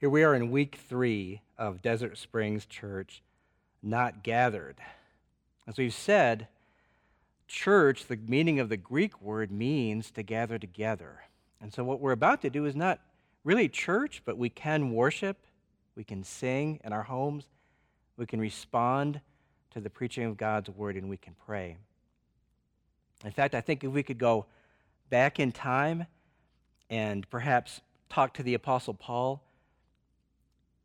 Here we are in week three of Desert Springs Church, not gathered. As we've said, church, the meaning of the Greek word means to gather together. And so, what we're about to do is not really church, but we can worship, we can sing in our homes, we can respond to the preaching of God's word, and we can pray. In fact, I think if we could go back in time and perhaps talk to the Apostle Paul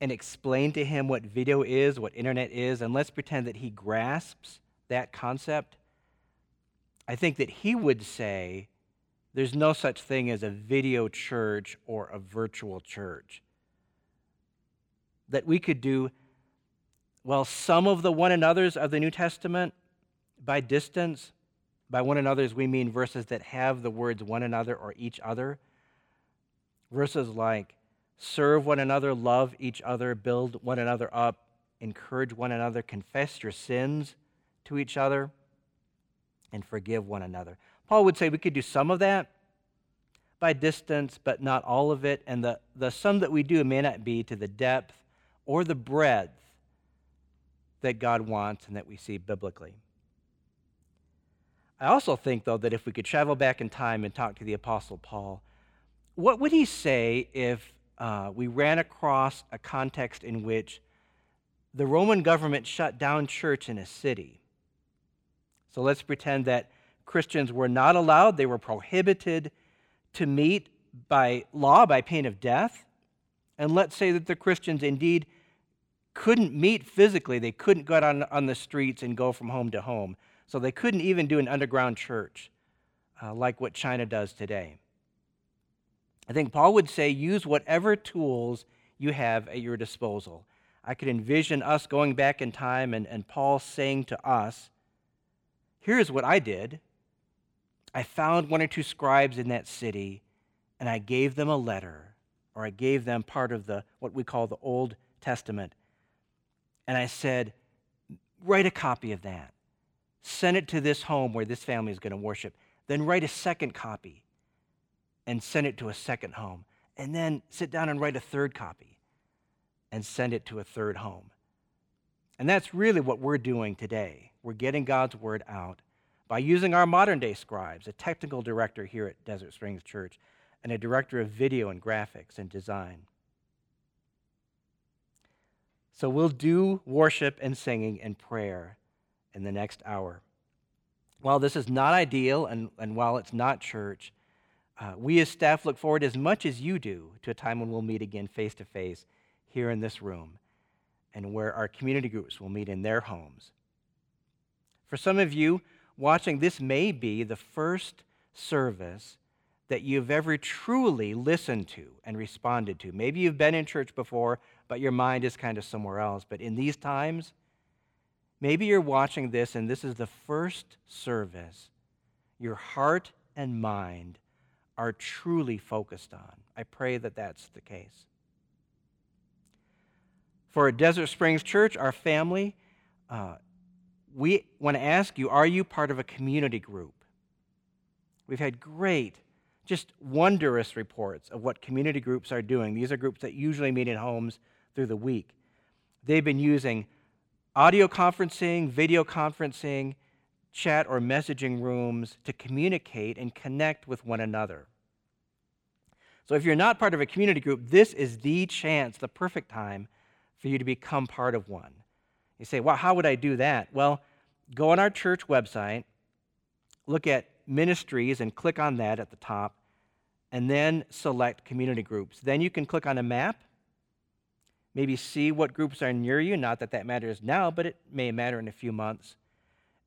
and explain to him what video is, what internet is, and let's pretend that he grasps that concept, I think that he would say there's no such thing as a video church or a virtual church. That we could do, well, some of the one another's of the New Testament by distance. By one another's, we mean verses that have the words one another or each other. Verses like, serve one another, love each other, build one another up, encourage one another, confess your sins to each other, and forgive one another. Paul would say we could do some of that by distance, but not all of it. And the, the some that we do may not be to the depth or the breadth that God wants and that we see biblically. I also think, though, that if we could travel back in time and talk to the Apostle Paul, what would he say if uh, we ran across a context in which the Roman government shut down church in a city. So let's pretend that Christians were not allowed, they were prohibited to meet by law, by pain of death. And let's say that the Christians indeed couldn't meet physically, they couldn't go out on, on the streets and go from home to home. So they couldn't even do an underground church uh, like what China does today. I think Paul would say use whatever tools you have at your disposal. I could envision us going back in time and, and Paul saying to us, Here's what I did. I found one or two scribes in that city, and I gave them a letter, or I gave them part of the what we call the Old Testament. And I said, Write a copy of that. Send it to this home where this family is going to worship. Then write a second copy and send it to a second home. And then sit down and write a third copy and send it to a third home. And that's really what we're doing today. We're getting God's word out by using our modern day scribes, a technical director here at Desert Springs Church, and a director of video and graphics and design. So we'll do worship and singing and prayer in the next hour. While this is not ideal and, and while it's not church, uh, we as staff look forward as much as you do to a time when we'll meet again face to face here in this room and where our community groups will meet in their homes. For some of you watching, this may be the first service that you've ever truly listened to and responded to. Maybe you've been in church before, but your mind is kind of somewhere else. But in these times, maybe you're watching this and this is the first service your heart and mind are truly focused on. I pray that that's the case. For a Desert Springs Church, our family, uh, we want to ask you are you part of a community group? We've had great, just wondrous reports of what community groups are doing. These are groups that usually meet in homes through the week. They've been using audio conferencing, video conferencing, chat or messaging rooms to communicate and connect with one another. So, if you're not part of a community group, this is the chance, the perfect time for you to become part of one. You say, well, how would I do that? Well, go on our church website, look at ministries, and click on that at the top, and then select community groups. Then you can click on a map, maybe see what groups are near you. Not that that matters now, but it may matter in a few months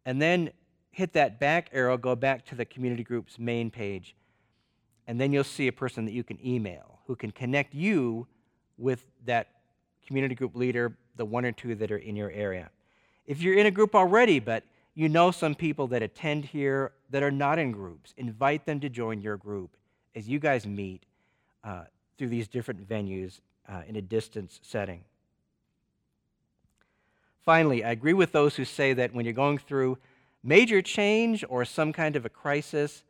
and then hit that back arrow, go back to the community group's main page, and then you'll see a person that you can email who can connect you with that community group leader, the one or two that are in your area. If you're in a group already, but you know some people that attend here that are not in groups, invite them to join your group as you guys meet uh, through these different venues uh, in a distance setting. Finally, I agree with those who say that when you're going through major change or some kind of a crisis,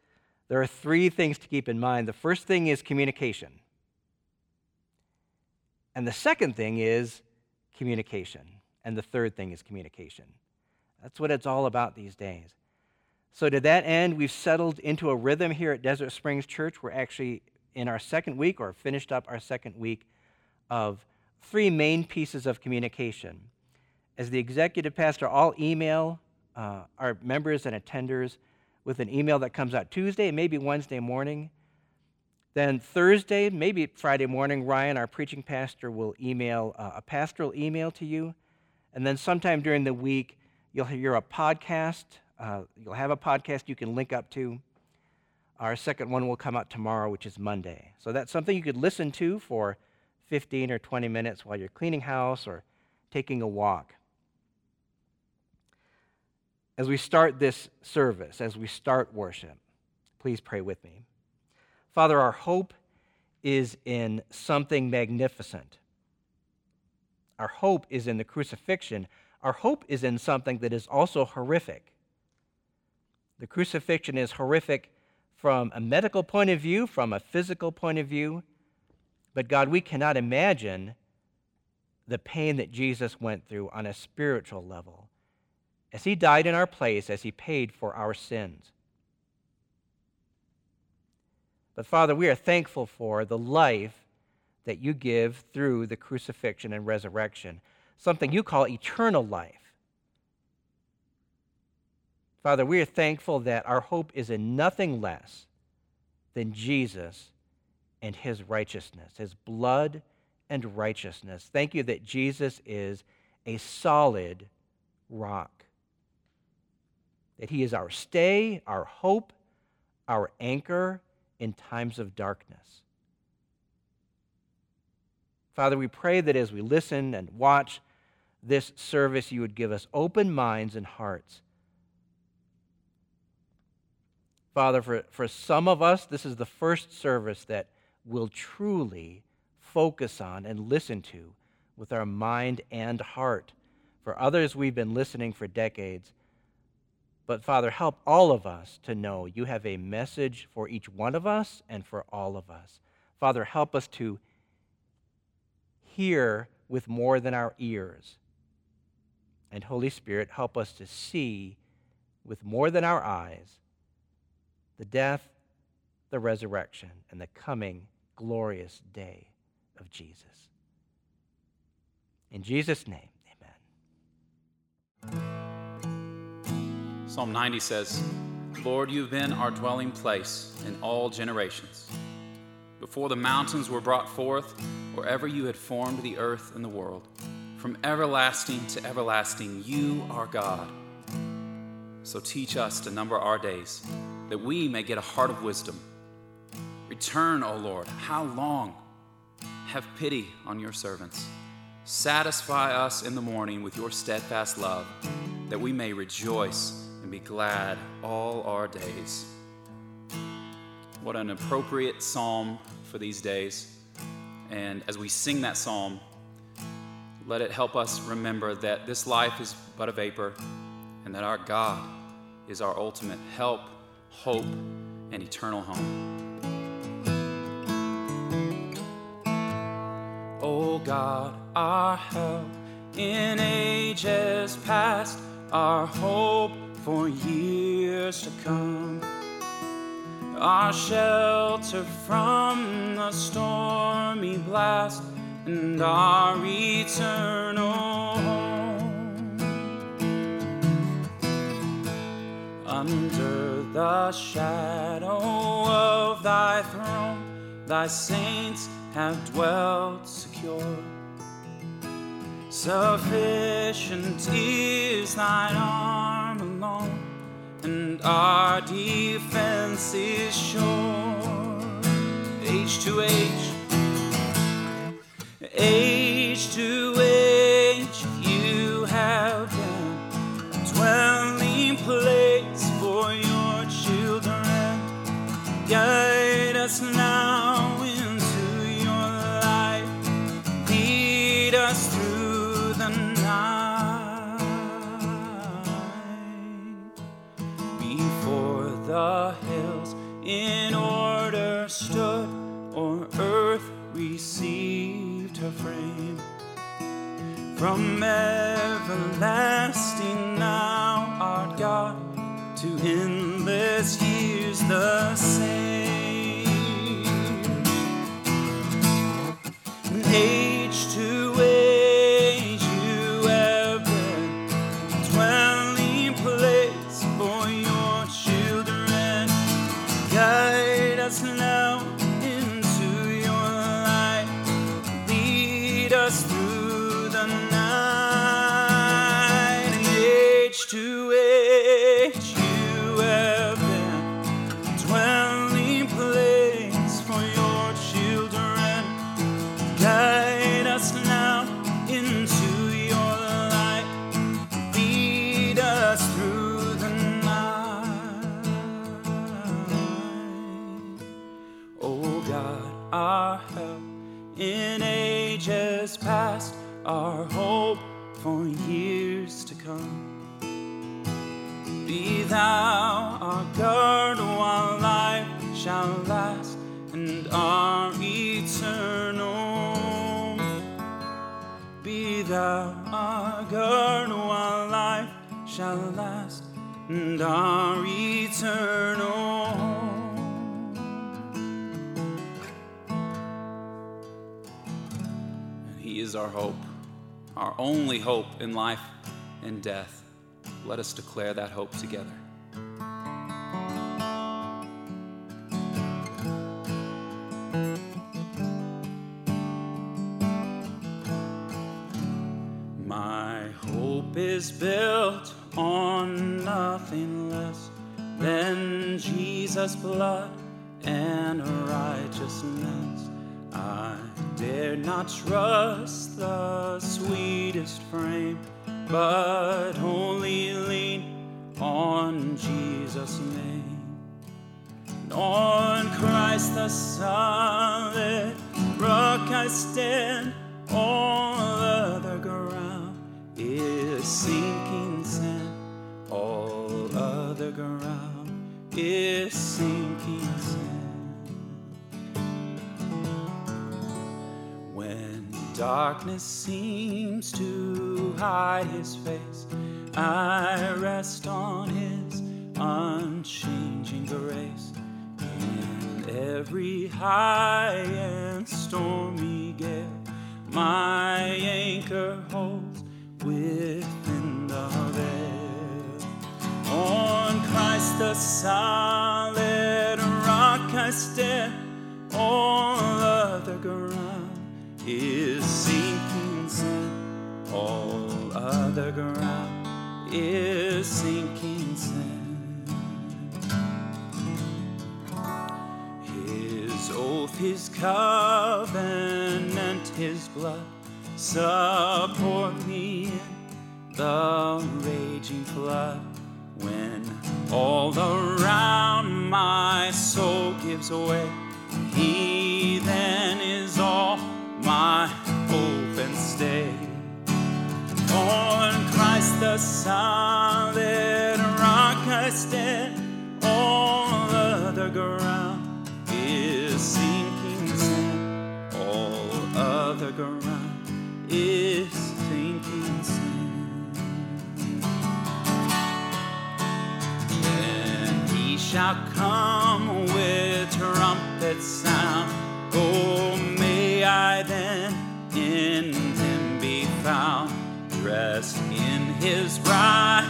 there are three things to keep in mind. The first thing is communication. And the second thing is communication. And the third thing is communication. That's what it's all about these days. So, to that end, we've settled into a rhythm here at Desert Springs Church. We're actually in our second week or finished up our second week of three main pieces of communication. As the executive pastor, I'll email uh, our members and attenders with an email that comes out Tuesday, maybe Wednesday morning. Then Thursday, maybe Friday morning, Ryan, our preaching pastor, will email uh, a pastoral email to you. And then sometime during the week, you'll hear a podcast. Uh, you'll have a podcast you can link up to. Our second one will come out tomorrow, which is Monday. So that's something you could listen to for 15 or 20 minutes while you're cleaning house or taking a walk. As we start this service, as we start worship, please pray with me. Father, our hope is in something magnificent. Our hope is in the crucifixion. Our hope is in something that is also horrific. The crucifixion is horrific from a medical point of view, from a physical point of view. But God, we cannot imagine the pain that Jesus went through on a spiritual level as he died in our place, as he paid for our sins. But Father, we are thankful for the life that you give through the crucifixion and resurrection, something you call eternal life. Father, we are thankful that our hope is in nothing less than Jesus and his righteousness, his blood and righteousness. Thank you that Jesus is a solid rock, that he is our stay, our hope, our anchor in times of darkness. Father, we pray that as we listen and watch this service, you would give us open minds and hearts Father, for, for some of us, this is the first service that we'll truly focus on and listen to with our mind and heart. For others, we've been listening for decades. But Father, help all of us to know you have a message for each one of us and for all of us. Father, help us to hear with more than our ears. And Holy Spirit, help us to see with more than our eyes the death, the resurrection, and the coming glorious day of Jesus. In Jesus' name, amen. Psalm 90 says, Lord, you've been our dwelling place in all generations. Before the mountains were brought forth, or ever you had formed the earth and the world, from everlasting to everlasting, you are God. So teach us to number our days that we may get a heart of wisdom. Return, O Lord, how long? Have pity on your servants. Satisfy us in the morning with your steadfast love, that we may rejoice and be glad all our days. What an appropriate psalm for these days. And as we sing that psalm, let it help us remember that this life is but a vapor and that our God is our ultimate help hope, and eternal home. O God, our help in ages past, our hope for years to come, our shelter from the stormy blast, and our eternal home. Under the shadow of thy throne, thy saints have dwelt secure. Sufficient is thine arm alone, and our defense is sure. Age to age, age to age, you have been the hills in order stood, or earth received her frame. From everlasting now art God, to endless years the same. And our eternal. And He is our hope, our only hope in life and death. Let us declare that hope together. My hope is built on nothing less than Jesus' blood and righteousness. I dare not trust the sweetest frame, but only lean on Jesus' name. On Christ the solid rock I stand, all other ground is sinking other ground is sinking sand. When darkness seems to hide his face, I rest on his unchanging grace. In every high and stormy gale, my anchor holds within the veil. On Christ the solid rock I stand, all other ground is sinking sand. All other ground is sinking sand. His oath, his covenant, his blood support me in the raging flood. When all around my soul gives way, he then is all my hope and stay. On Christ the solid rock I stand, all other ground is sinking sand. All other ground is shall come with trumpet sound. Oh, may I then in him be found, dressed in his righteousness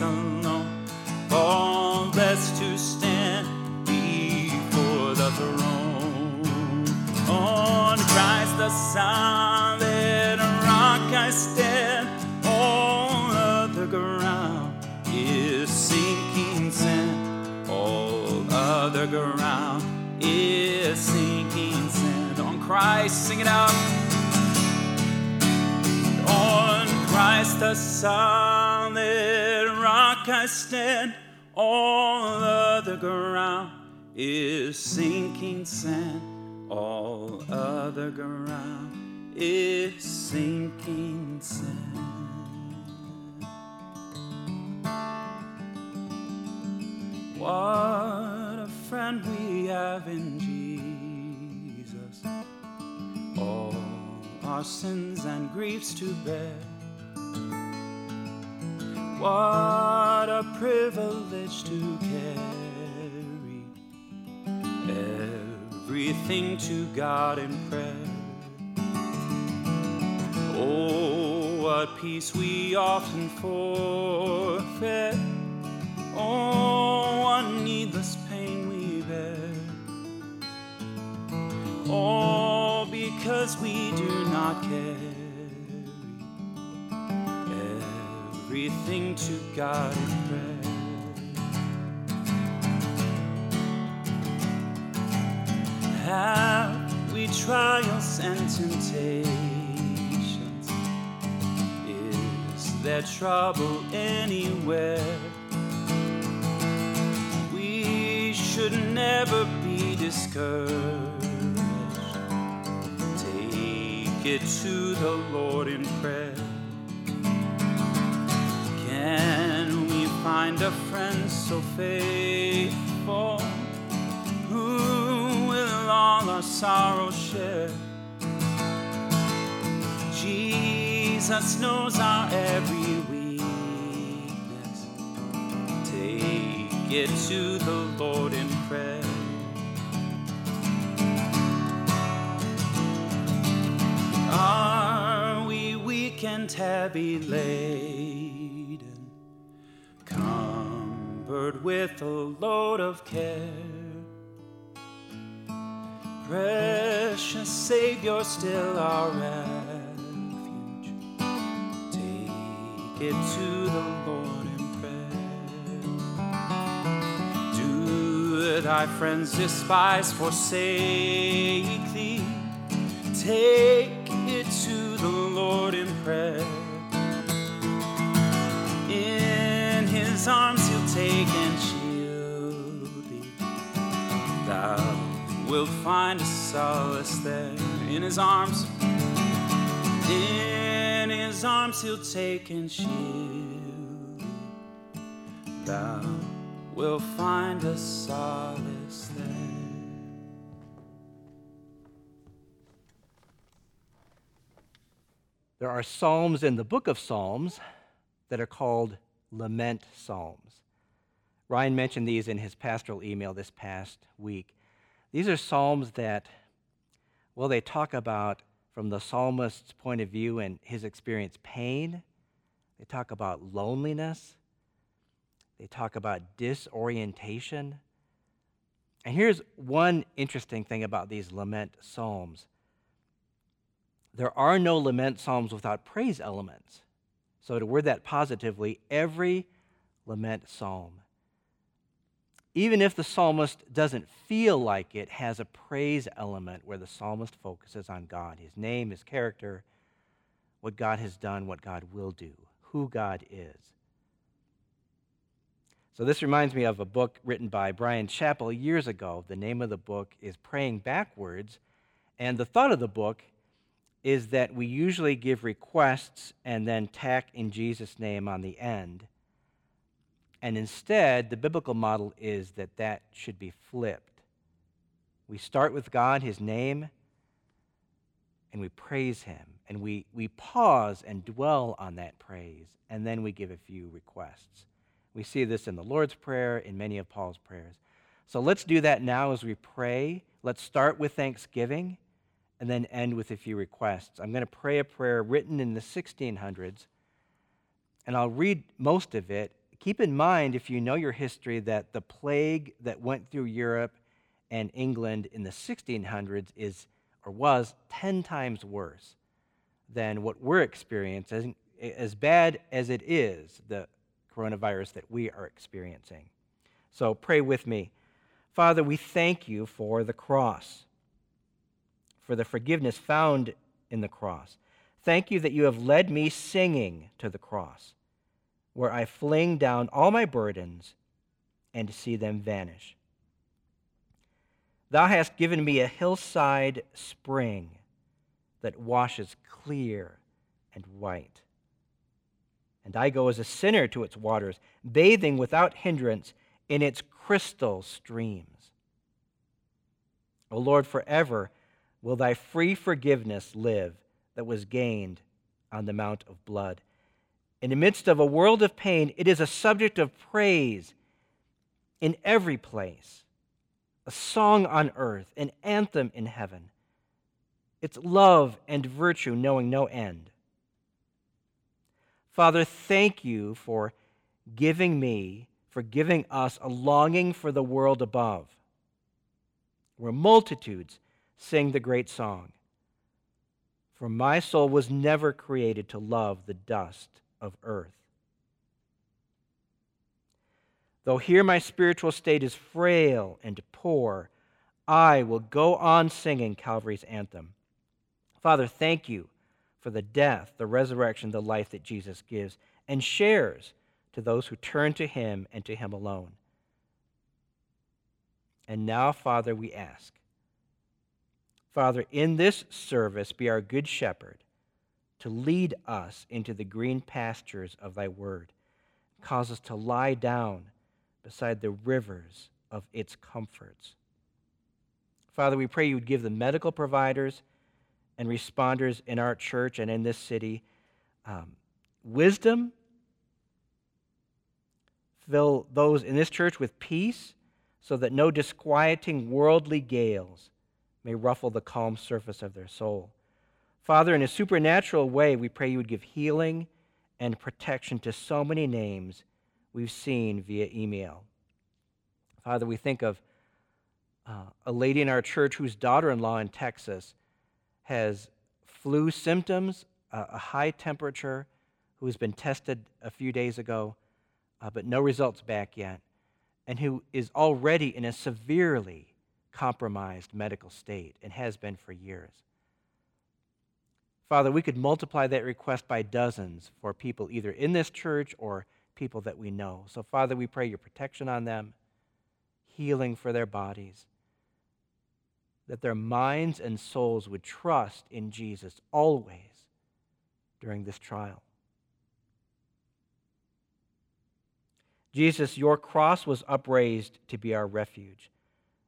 alone, faultless to stand before the throne. On Christ the solid Christ, sing it out. On Christ the solid rock I stand, all other ground is sinking sand. All other ground is sinking sand. What a friend we have in Jesus. Our sins and griefs to bear. What a privilege to carry everything to God in prayer. Oh, what peace we often forfeit. Oh, what needless pain we bear. All because we do not carry everything to God in prayer. Have we trials and temptations? Is there trouble anywhere? We should never be discouraged. Take it to the Lord in prayer. Can we find a friend so faithful who will all our sorrows share? Jesus knows our every weakness. Take it to the Lord in prayer. Are we weak and heavy laden, cumbered with a load of care? Precious Savior, still our refuge. Take it to the Lord in prayer. Do thy friends despise, forsake thee? Take it to the Lord in prayer. In his arms he'll take and shield thee. Thou wilt find a solace there. In his arms, in his arms he'll take and shield. Thou wilt find a solace there. There are psalms in the book of Psalms that are called lament psalms. Ryan mentioned these in his pastoral email this past week. These are psalms that, well, they talk about, from the psalmist's point of view and his experience, pain. They talk about loneliness. They talk about disorientation. And here's one interesting thing about these lament psalms there are no lament psalms without praise elements. So, to word that positively, every lament psalm, even if the psalmist doesn't feel like it, has a praise element where the psalmist focuses on God, his name, his character, what God has done, what God will do, who God is. So, this reminds me of a book written by Bryan Chapell years ago. The name of the book is Praying Backwards. And the thought of the book is that we usually give requests and then tack in Jesus' name on the end. And instead, the biblical model is that that should be flipped. We start with God, His name, and we praise Him. And we, we pause and dwell on that praise, and then we give a few requests. We see this in the Lord's Prayer, in many of Paul's prayers. So let's do that now as we pray. Let's start with thanksgiving and then end with a few requests. I'm going to pray a prayer written in the 1600s, and I'll read most of it. Keep in mind, if you know your history, that the plague that went through Europe and England in the 1600s is or was 10 times worse than what we're experiencing, as bad as it is, the coronavirus that we are experiencing. So pray with me. Father, we thank you for the cross for the forgiveness found in the cross. Thank you that you have led me singing to the cross, where I fling down all my burdens and see them vanish. Thou hast given me a hillside spring that washes clear and white. And I go as a sinner to its waters, bathing without hindrance in its crystal streams. O Lord, forever will thy free forgiveness live, that was gained on the Mount of Blood. In the midst of a world of pain, it is a subject of praise in every place, a song on earth, an anthem in heaven. It's love and virtue knowing no end. Father, thank you for giving me, for giving us a longing for the world above, where multitudes sing the great song. For my soul was never created to love the dust of earth. Though here my spiritual state is frail and poor, I will go on singing Calvary's anthem. Father, thank you for the death, the resurrection, the life that Jesus gives and shares to those who turn to him and to him alone. And now, Father, we ask. Father, in this service, be our good shepherd to lead us into the green pastures of thy word. Cause us to lie down beside the rivers of its comforts. Father, we pray you would give the medical providers and responders in our church and in this city um, wisdom. Fill those in this church with peace so that no disquieting worldly gales may ruffle the calm surface of their soul. Father, in a supernatural way, we pray you would give healing and protection to so many names we've seen via email. Father, we think of uh, a lady in our church whose daughter in law in Texas has flu symptoms, uh, a high temperature, who has been tested a few days ago, uh, but no results back yet, and who is already in a severely compromised medical state and has been for years. Father, we could multiply that request by dozens for people either in this church or people that we know. So, Father, we pray your protection on them, healing for their bodies, that their minds and souls would trust in Jesus always during this trial. Jesus, your cross was upraised to be our refuge.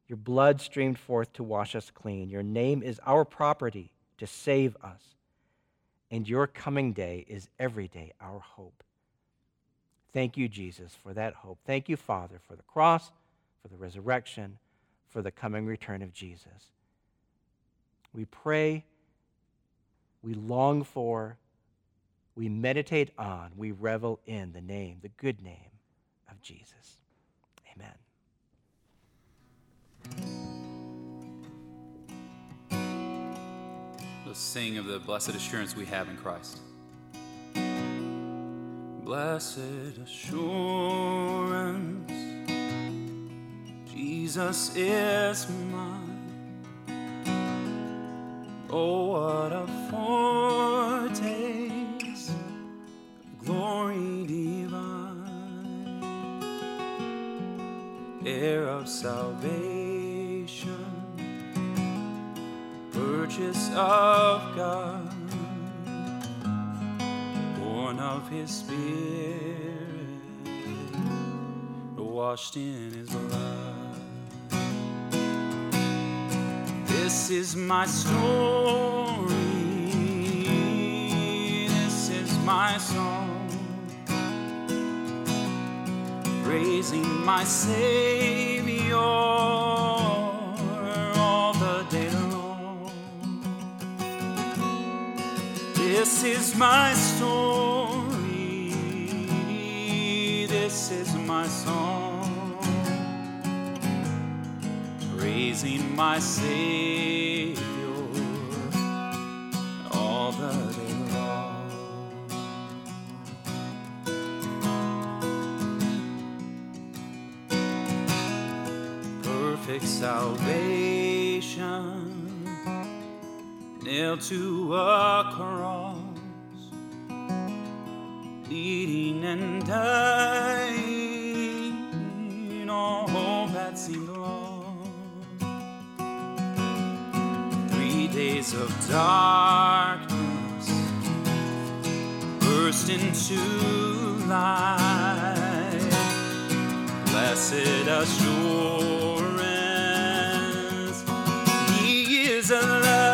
Your blood streamed forth to wash us clean. Your name is our property to save us. And your coming day is every day our hope. Thank you, Jesus, for that hope. Thank you, Father, for the cross, for the resurrection, for the coming return of Jesus. We pray, we long for, we meditate on, we revel in the name, the good name of Jesus. Amen. Let's sing of the blessed assurance we have in Christ. Blessed assurance, Jesus is mine. Oh, what a foretaste of glory divine, heir of salvation, purchase of God born of his spirit, washed in his blood. This is my story, this is my song, praising my Savior is my story. This is my song. Praising my Savior all the day long. Perfect salvation nailed to a cross, bleeding and dying, all hope had seemed lost. Three days of darkness burst into light. Blessed assurance, He is alive.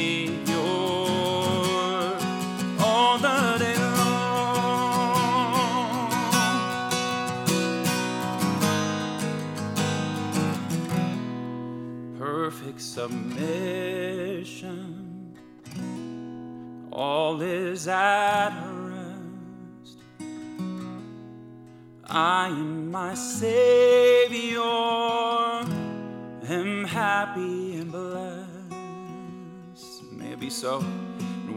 submission, all is at rest. I am my Savior, am happy and blessed. Maybe so,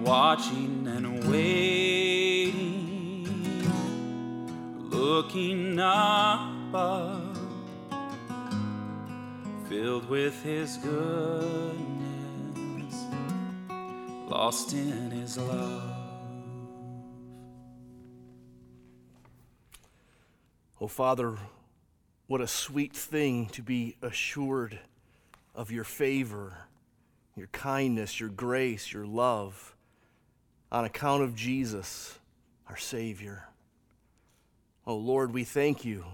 watching and waiting, looking up, filled with His goodness, lost in His love. Oh, Father, what a sweet thing to be assured of your favor, your kindness, your grace, your love on account of Jesus, our Savior. Oh, Lord, we thank you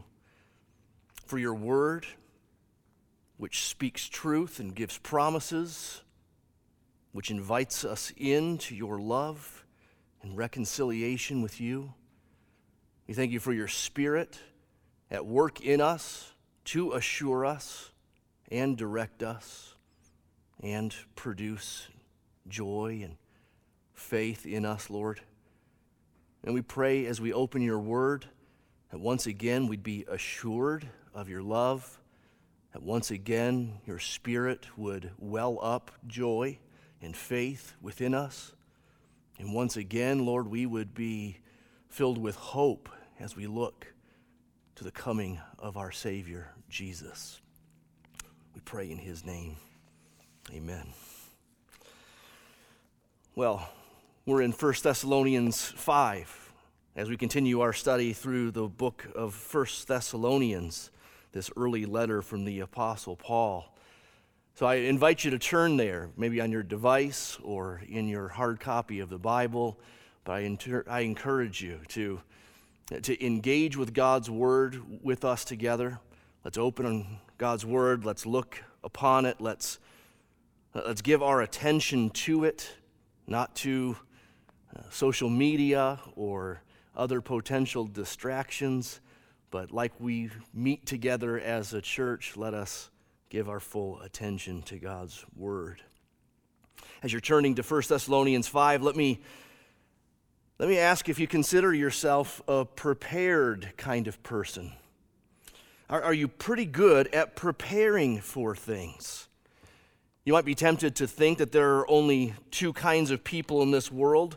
for your word, which speaks truth and gives promises, which invites us into your love and reconciliation with you. We thank you for your Spirit at work in us to assure us and direct us and produce joy and faith in us, Lord. And we pray as we open your word that once again we'd be assured of your love, that once again your spirit would well up joy and faith within us. And once again, Lord, we would be filled with hope as we look to the coming of our Savior, Jesus. We pray in his name. Amen. Well, we're in 1 Thessalonians 5 as we continue our study through the book of 1 Thessalonians, this early letter from the Apostle Paul. So I invite you to turn there, maybe on your device or in your hard copy of the Bible, but I, inter- I encourage you to, to engage with God's Word with us together. Let's open God's Word, let's look upon it, let's, let's give our attention to it, not to uh, social media or other potential distractions, but like we meet together as a church, let us give our full attention to God's word. As you're turning to 1 Thessalonians 5, let me let me ask if you consider yourself a prepared kind of person. Are, are you pretty good at preparing for things? You might be tempted to think that there are only two kinds of people in this world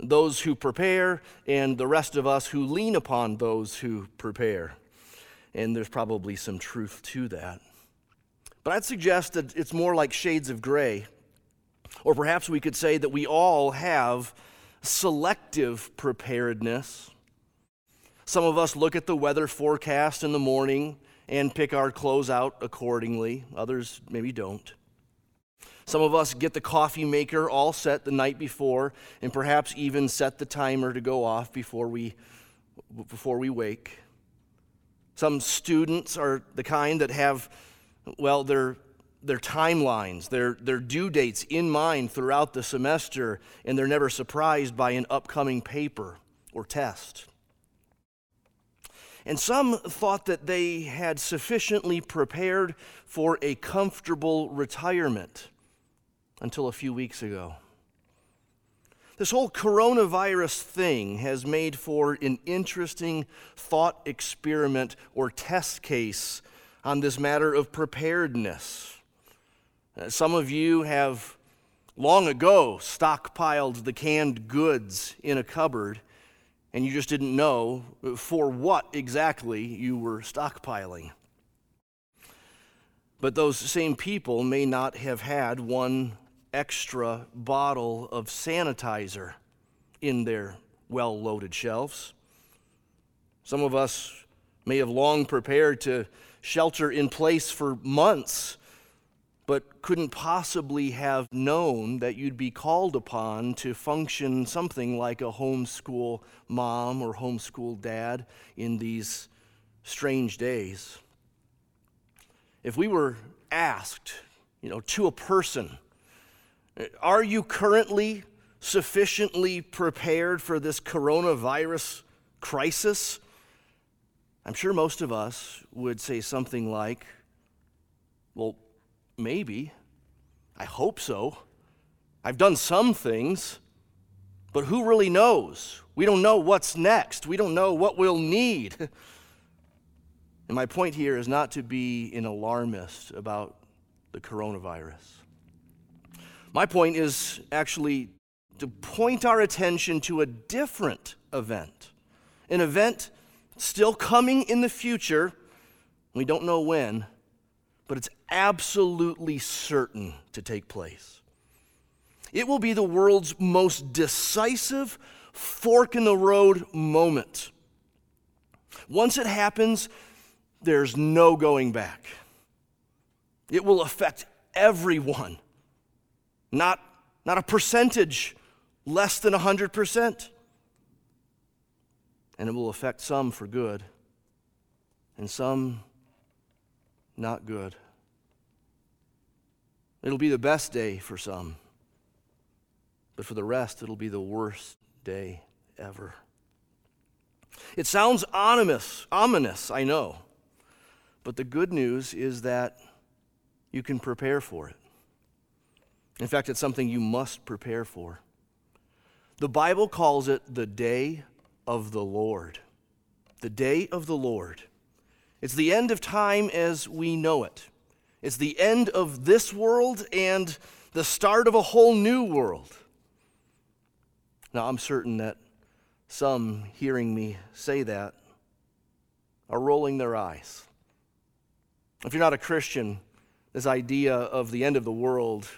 those who prepare, and the rest of us who lean upon those who prepare. And there's probably some truth to that. But I'd suggest that it's more like shades of gray. Or perhaps we could say that we all have selective preparedness. Some of us look at the weather forecast in the morning and pick our clothes out accordingly, others maybe don't. Some of us get the coffee maker all set the night before and perhaps even set the timer to go off before we, before we wake. Some students are the kind that have, well, their, their timelines, their, their due dates in mind throughout the semester, and they're never surprised by an upcoming paper or test. And some thought that they had sufficiently prepared for a comfortable retirement until a few weeks ago. This whole coronavirus thing has made for an interesting thought experiment or test case on this matter of preparedness. Uh, some of you have long ago stockpiled the canned goods in a cupboard, and you just didn't know for what exactly you were stockpiling. But those same people may not have had one extra bottle of sanitizer in their well loaded shelves. Some of us may have long prepared to shelter in place for months, but couldn't possibly have known that you'd be called upon to function something like a homeschool mom or homeschool dad in these strange days. If we were asked, you know, to a person, are you currently sufficiently prepared for this coronavirus crisis? I'm sure most of us would say something like, Well, maybe. I hope so. I've done some things, but who really knows? We don't know what's next. We don't know what we'll need. And my point here is not to be an alarmist about the coronavirus. My point is actually to point our attention to a different event, an event still coming in the future. We don't know when, but it's absolutely certain to take place. It will be the world's most decisive fork in the road moment. Once it happens, there's no going back. It will affect everyone, not, not a percentage, less than 100% and it will affect some for good and some not good. It'll be the best day for some, but for the rest, it'll be the worst day ever. It sounds ominous, ominous, I know, but the good news is that you can prepare for it. In fact, it's something you must prepare for. The Bible calls it the day of the Lord. The day of the Lord. It's the end of time as we know it. It's the end of this world and the start of a whole new world. Now, I'm certain that some hearing me say that are rolling their eyes. If you're not a Christian, this idea of the end of the world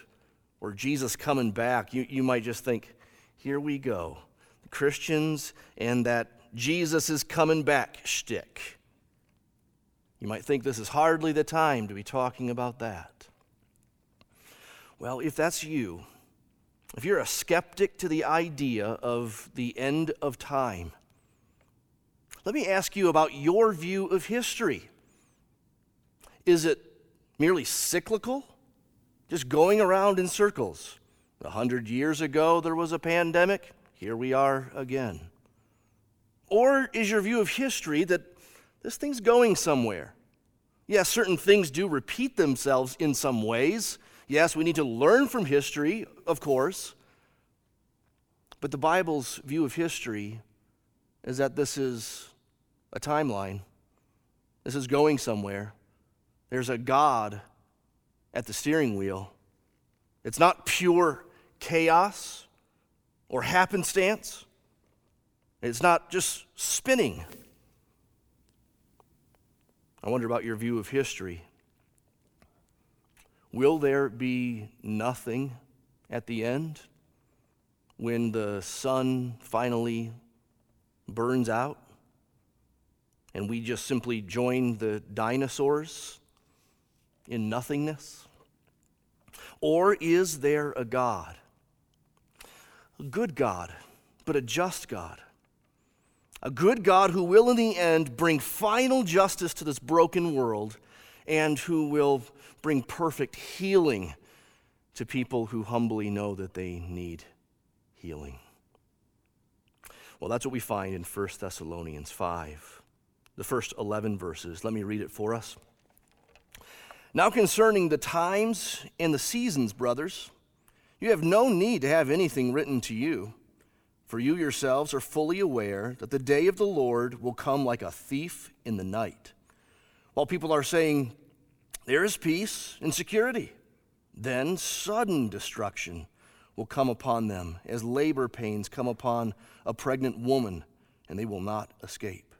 or Jesus coming back, you, you might just think, here we go. Christians and that Jesus is coming back shtick. You might think this is hardly the time to be talking about that. Well, if that's you, if you're a skeptic to the idea of the end of time, let me ask you about your view of history. Is it merely cyclical, just going around in circles? A hundred years ago, there was a pandemic. Here we are again. Or is your view of history that this thing's going somewhere? Yes, certain things do repeat themselves in some ways. Yes, we need to learn from history, of course. But the Bible's view of history is that this is a timeline. This is going somewhere. There's a God at the steering wheel. It's not pure chaos or happenstance. It's not just spinning. I wonder about your view of history. Will there be nothing at the end when the sun finally burns out and we just simply join the dinosaurs in nothingness? Or is there a God a good God, but a just God. A good God who will, in the end, bring final justice to this broken world and who will bring perfect healing to people who humbly know that they need healing. Well, that's what we find in 1 Thessalonians 5, the first 11 verses. Let me read it for us. Now, concerning the times and the seasons, brothers, you have no need to have anything written to you, for you yourselves are fully aware that the day of the Lord will come like a thief in the night. While people are saying, There is peace and security, then sudden destruction will come upon them as labor pains come upon a pregnant woman, and they will not escape.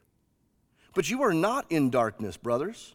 But you are not in darkness, brothers,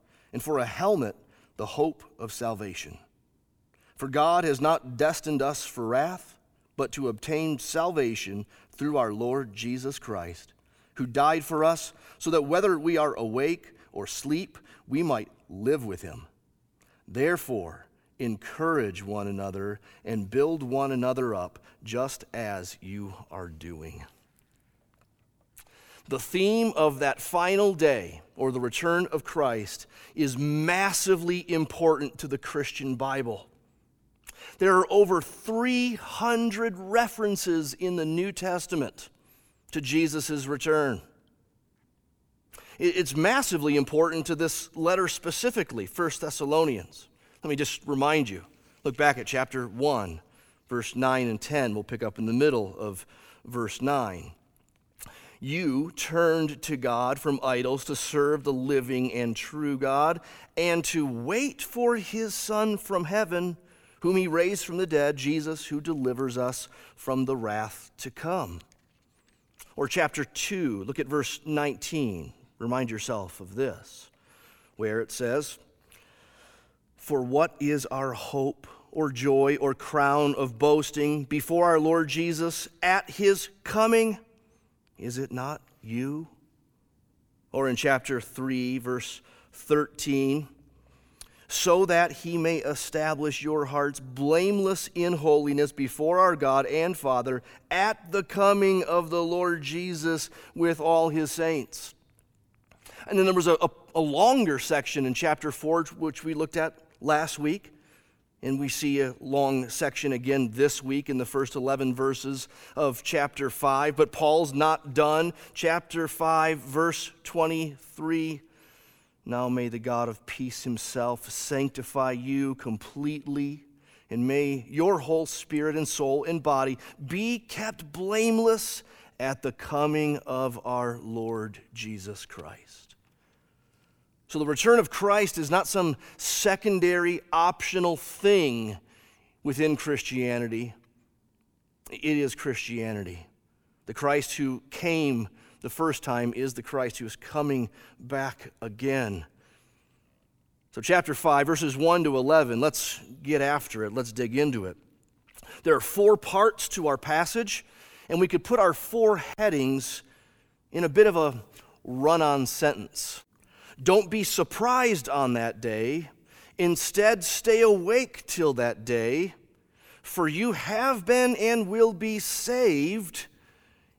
and for a helmet, the hope of salvation. For God has not destined us for wrath, but to obtain salvation through our Lord Jesus Christ, who died for us, so that whether we are awake or sleep, we might live with him. Therefore, encourage one another and build one another up, just as you are doing. The theme of that final day, or the return of Christ, is massively important to the Christian Bible. There are over 300 references in the New Testament to Jesus' return. It's massively important to this letter specifically, 1 Thessalonians. Let me just remind you. Look back at chapter 1, verse 9 and 10. We'll pick up in the middle of verse 9. You turned to God from idols to serve the living and true God and to wait for his Son from heaven whom he raised from the dead, Jesus, who delivers us from the wrath to come. Or chapter 2, look at verse 19. Remind yourself of this, where it says, For what is our hope or joy or crown of boasting before our Lord Jesus at his coming? Is it not you? Or in chapter 3, verse 13, so that he may establish your hearts blameless in holiness before our God and Father at the coming of the Lord Jesus with all his saints. And then there was a, a, a longer section in chapter 4, which we looked at last week. And we see a long section again this week in the first 11 verses of chapter 5. But Paul's not done. Chapter 5, verse 23 now may the God of peace himself sanctify you completely, and may your whole spirit and soul and body be kept blameless at the coming of our Lord Jesus Christ. So the return of Christ is not some secondary, optional thing within Christianity. It is Christianity. The Christ who came the first time is the Christ who is coming back again. So, chapter 5, verses 1 to 11, let's get after it. Let's dig into it. There are four parts to our passage, and we could put our four headings in a bit of a run on sentence. Don't be surprised on that day. Instead, stay awake till that day, for you have been and will be saved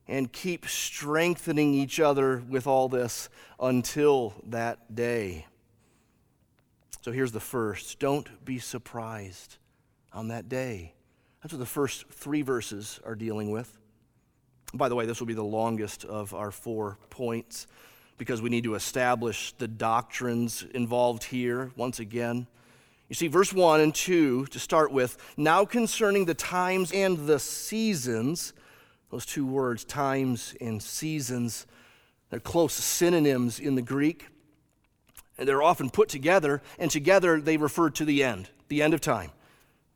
and keep strengthening each other with all this until that day. So here's the first don't be surprised on that day. That's what the first three verses are dealing with. By the way, this will be the longest of our four points because we need to establish the doctrines involved here once again. You see, verse 1 and 2 to start with now concerning the times and the seasons those two words, times and seasons, they're close synonyms in the Greek. And they're often put together, and together they refer to the end, the end of time,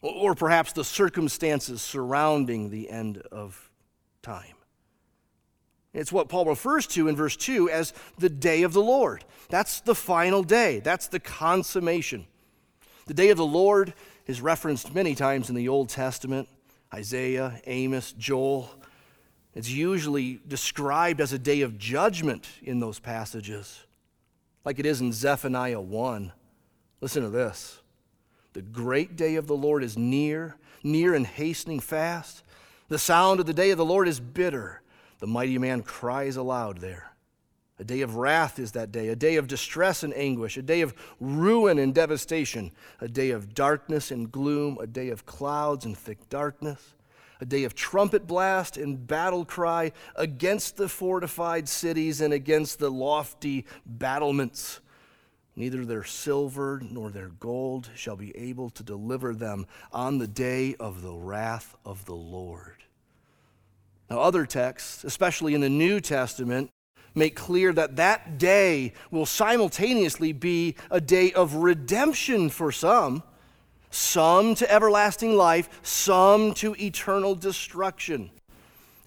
or perhaps the circumstances surrounding the end of time. It's what Paul refers to in verse 2 as the day of the Lord. That's the final day, that's the consummation. The day of the Lord is referenced many times in the Old Testament Isaiah, Amos, Joel. It's usually described as a day of judgment in those passages, like it is in Zephaniah 1. Listen to this The great day of the Lord is near, near and hastening fast. The sound of the day of the Lord is bitter. The mighty man cries aloud there. A day of wrath is that day, a day of distress and anguish, a day of ruin and devastation, a day of darkness and gloom, a day of clouds and thick darkness a day of trumpet blast and battle cry against the fortified cities and against the lofty battlements. neither their silver nor their gold shall be able to deliver them on the day of the wrath of the Lord. Now, other texts, especially in the New Testament, make clear that that day will simultaneously be a day of redemption for some, some to everlasting life, some to eternal destruction.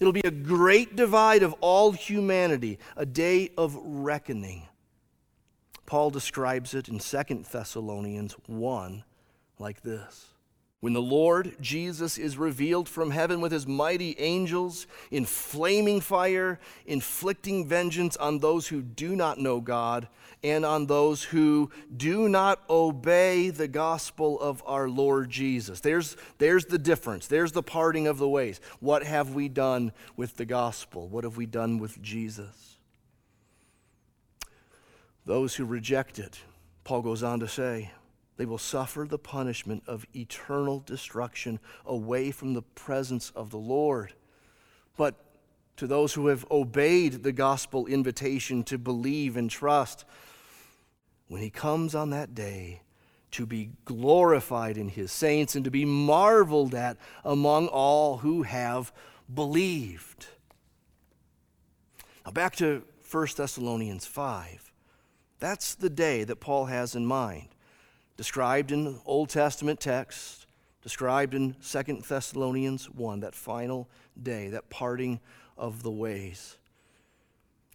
It'll be a great divide of all humanity, a day of reckoning. Paul describes it in 2 Thessalonians 1 like this When the Lord Jesus is revealed from heaven with his mighty angels in flaming fire, inflicting vengeance on those who do not know God and on those who do not obey the gospel of our Lord Jesus. There's, there's the difference. There's the parting of the ways. What have we done with the gospel? What have we done with Jesus? Those who reject it, Paul goes on to say, they will suffer the punishment of eternal destruction away from the presence of the Lord. But to those who have obeyed the gospel invitation to believe and trust, when he comes on that day to be glorified in his saints and to be marveled at among all who have believed. Now, back to 1 Thessalonians 5. That's the day that Paul has in mind, described in Old Testament text, described in 2 Thessalonians 1, that final day, that parting of the ways.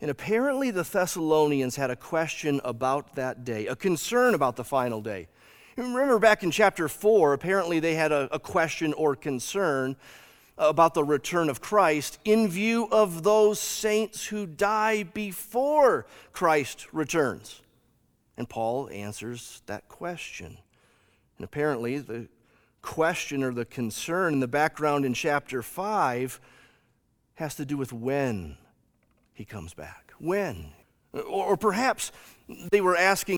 And apparently, the Thessalonians had a question about that day, a concern about the final day. Remember back in chapter 4, apparently they had a, a, question or concern about the return of Christ in view of those saints who die before Christ returns. And Paul answers that question. And apparently, the question or the concern in the background in chapter 5 has to do with when he comes back? When? Or, perhaps they were asking,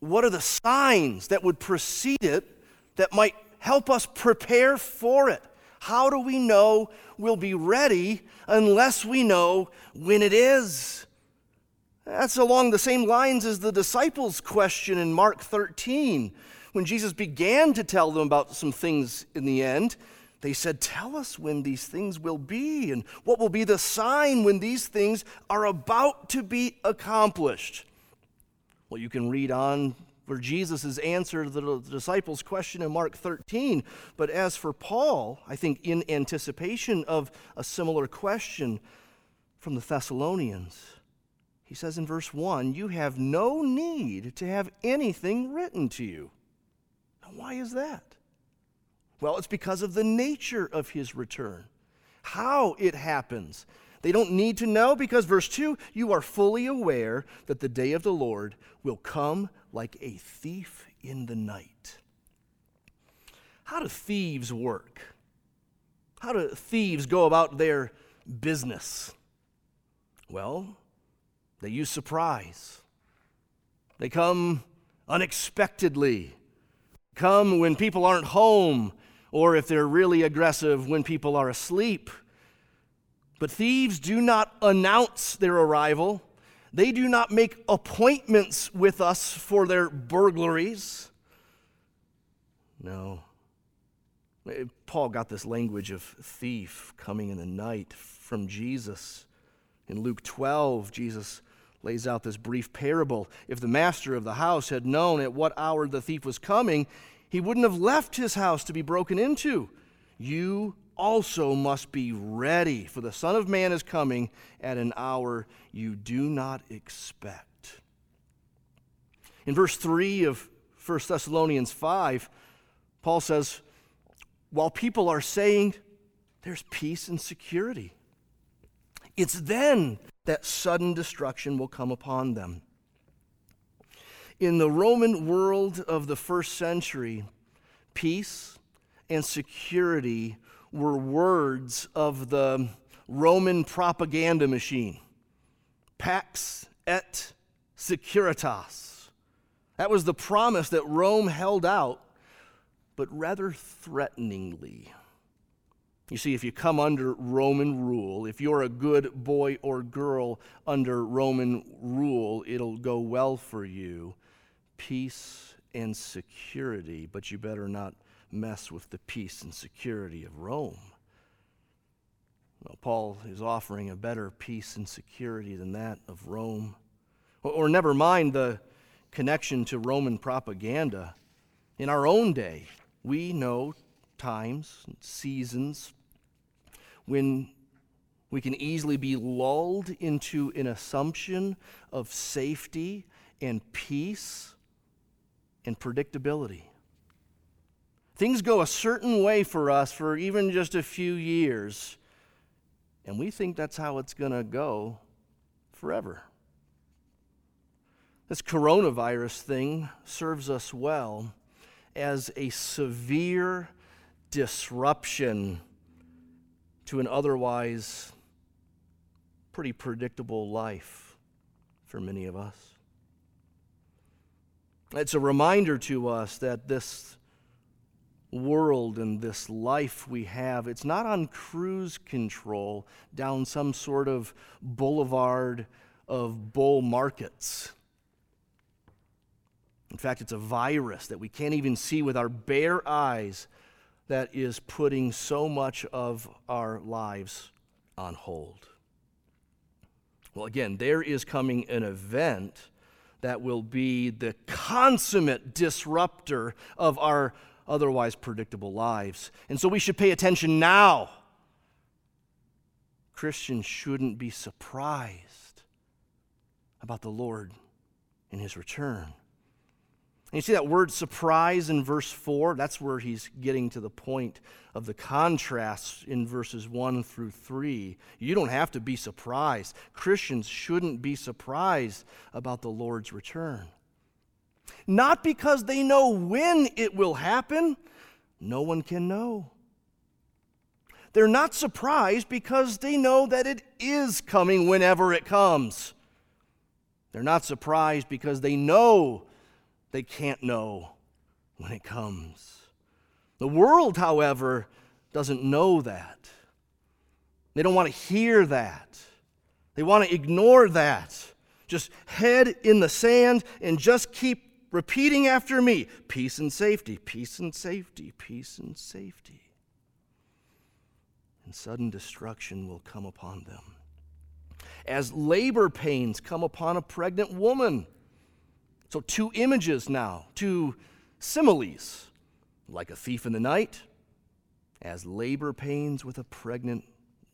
what are the signs that would precede it that might help us prepare for it? How do we know we'll be ready unless we know when it is? That's along the same lines as the disciples' question in Mark 13. When Jesus began to tell them about some things in the end, they said, Tell us when these things will be, and what will be the sign when these things are about to be accomplished. Well, you can read on for Jesus' answer to the disciples' question in Mark 13. But as for Paul, I think in anticipation of a similar question from the Thessalonians, he says in verse 1 You have no need to have anything written to you. Now, why is that? Well, it's because of the nature of his return, how it happens. They don't need to know because, verse 2, you are fully aware that the day of the Lord will come like a thief in the night. How do thieves work? How do thieves go about their business? Well, they use surprise. They come unexpectedly, come when people aren't home, or if they're really aggressive when people are asleep. But thieves do not announce their arrival. They do not make appointments with us for their burglaries. No. Eh, Paul got this language of thief coming in the night from Jesus. In Luke 12, Jesus lays out this brief parable. If the master of the house had known at what hour the thief was coming, he wouldn't have left his house to be broken into. You also must be ready, for the Son of Man is coming at an hour you do not expect. In verse 3 of 1 Thessalonians 5, Paul says, While people are saying there's peace and security, it's then that sudden destruction will come upon them. In the Roman world of the first century, peace and security were words of the Roman propaganda machine Pax et Securitas. That was the promise that Rome held out, but rather threateningly. You see, if you come under Roman rule, if you're a good boy or girl under Roman rule, it'll go well for you. peace and security, but you better not mess with the peace and security of Rome. Well, Paul is offering a better peace and security than that of Rome. Or, or never mind the connection to Roman propaganda. In our own day, we know times, seasons when we can easily be lulled into an assumption of safety and peace and predictability. Things go a certain way for us for even just a few years, and we think that's how it's going to go forever. This coronavirus thing serves us well as a severe disruption to an otherwise pretty predictable life for many of us. It's a reminder to us that this world and this life we have, it's not on cruise control down some sort of boulevard of bull markets. In fact, it's a virus that we can't even see with our bare eyes that is putting so much of our lives on hold. Well, again, there is coming an event that will be the consummate disruptor of our otherwise predictable lives. And so we should pay attention now. Christians shouldn't be surprised about the Lord and his return. And you see that word surprise in verse 4? That's where he's getting to the point of the contrasts in verses 1 through 3. You don't have to be surprised. Christians shouldn't be surprised about the Lord's return. Not because they know when it will happen, no one can know. They're not surprised because they know that it is coming whenever it comes. They're not surprised because they know they can't know when it comes. The world, however, doesn't know that. They don't want to hear that. They want to ignore that. Just head in the sand and just keep repeating after me peace and safety, peace and safety, peace and safety. And sudden destruction will come upon them. As labor pains come upon a pregnant woman, so, two images now, two similes, like a thief in the night, as labor pains with a pregnant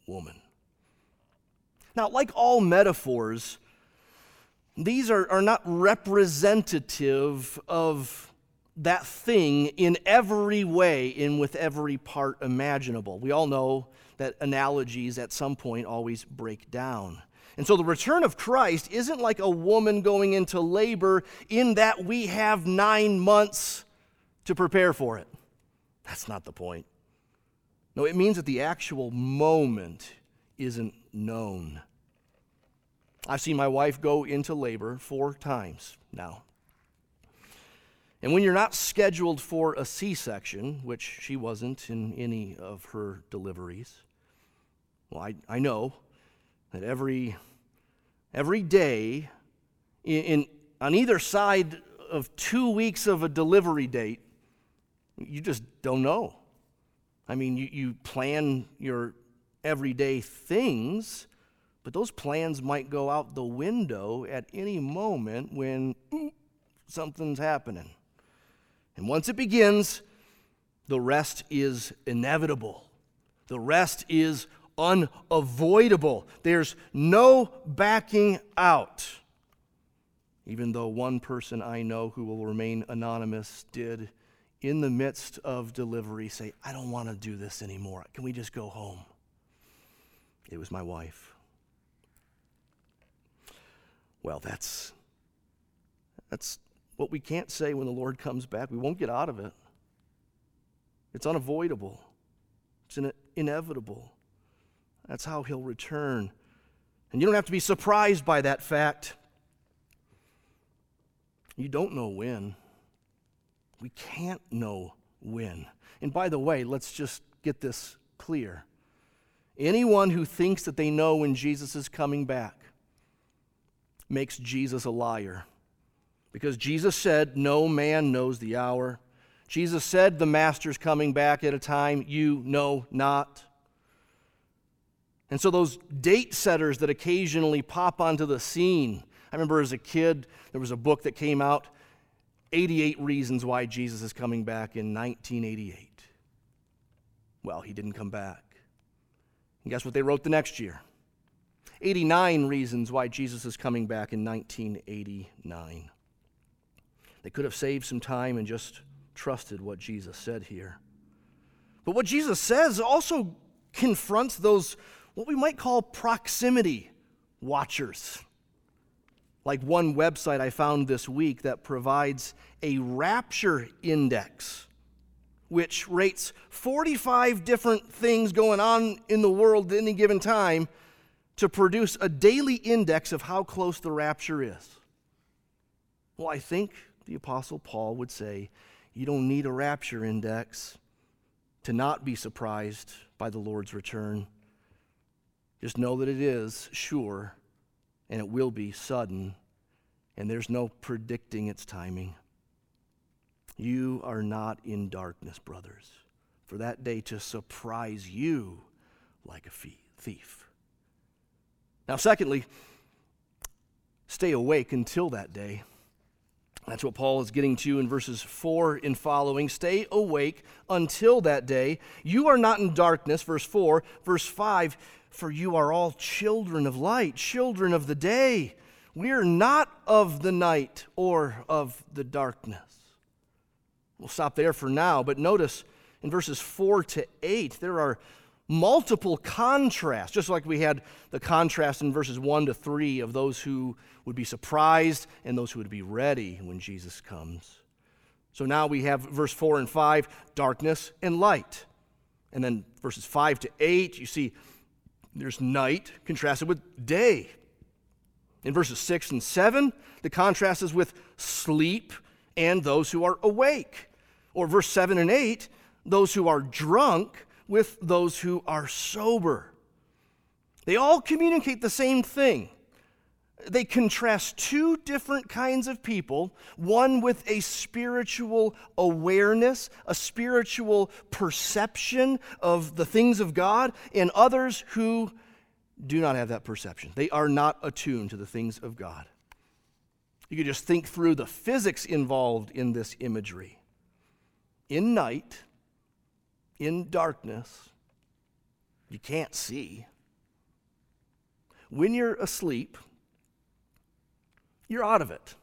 woman. Now, like all metaphors, these are, are not representative of that thing in every way in with every part imaginable. We all know that analogies at some point always break down. And so the return of Christ isn't like a woman going into labor in that we have nine months to prepare for it. That's not the point. No, it means that the actual moment isn't known. I've seen my wife go into labor four times now. And when you're not scheduled for a C section, which she wasn't in any of her deliveries, well, I, I know that every, every day in, in, on either side of two weeks of a delivery date, you just don't know. I mean, you, you plan your everyday things, but those plans might go out the window at any moment when something's happening. And once it begins, the rest is inevitable. The rest is unavoidable. There's no backing out. Even though one person I know who will remain anonymous did, in the midst of delivery, say, I don't want to do this anymore. Can we just go home? It was my wife. Well, that's, that's what we can't say when the Lord comes back. We won't get out of it. It's unavoidable, it's inevitable. That's how he'll return. And you don't have to be surprised by that fact. You don't know when. We can't know when. And by the way, let's just get this clear. Anyone who thinks that they know when Jesus is coming back makes Jesus a liar. Because Jesus said, No man knows the hour. Jesus said, The Master's coming back at a time you know not. And so, those date setters that occasionally pop onto the scene. I remember as a kid, there was a book that came out 88 Reasons Why Jesus is Coming Back in 1988. Well, he didn't come back. And guess what they wrote the next year? 89 Reasons Why Jesus is Coming Back in 1989. They could have saved some time and just trusted what Jesus said here. But what Jesus says also confronts those, what we might call proximity watchers. Like one website I found this week that provides a rapture index, which rates 45 different things going on in the world at any given time to produce a daily index of how close the rapture is. Well, I think the Apostle Paul would say you don't need a rapture index to not be surprised by the Lord's return. Just know that it is sure and it will be sudden, and there's no predicting its timing. You are not in darkness, brothers, for that day to surprise you like a thief. Now, secondly, stay awake until that day. That's what Paul is getting to in verses 4 and following. Stay awake until that day. You are not in darkness, verse 4. Verse 5 For you are all children of light, children of the day. We are not of the night or of the darkness. We'll stop there for now, but notice in verses 4 to 8, there are multiple contrasts, just like we had the contrast in verses 1 to 3 of those who would be surprised and those who would be ready when Jesus comes. So now we have verse 4 and 5, darkness and light. And then verses 5 to 8, you see there's night contrasted with day. In verses 6 and 7, the contrast is with sleep and those who are awake. Or verse 7 and 8, those who are drunk with those who are sober. They all communicate the same thing. They contrast two different kinds of people one with a spiritual awareness, a spiritual perception of the things of God, and others who do not have that perception. They are not attuned to the things of God. You could just think through the physics involved in this imagery. In night, in darkness, you can't see. When you're asleep, you're out of it.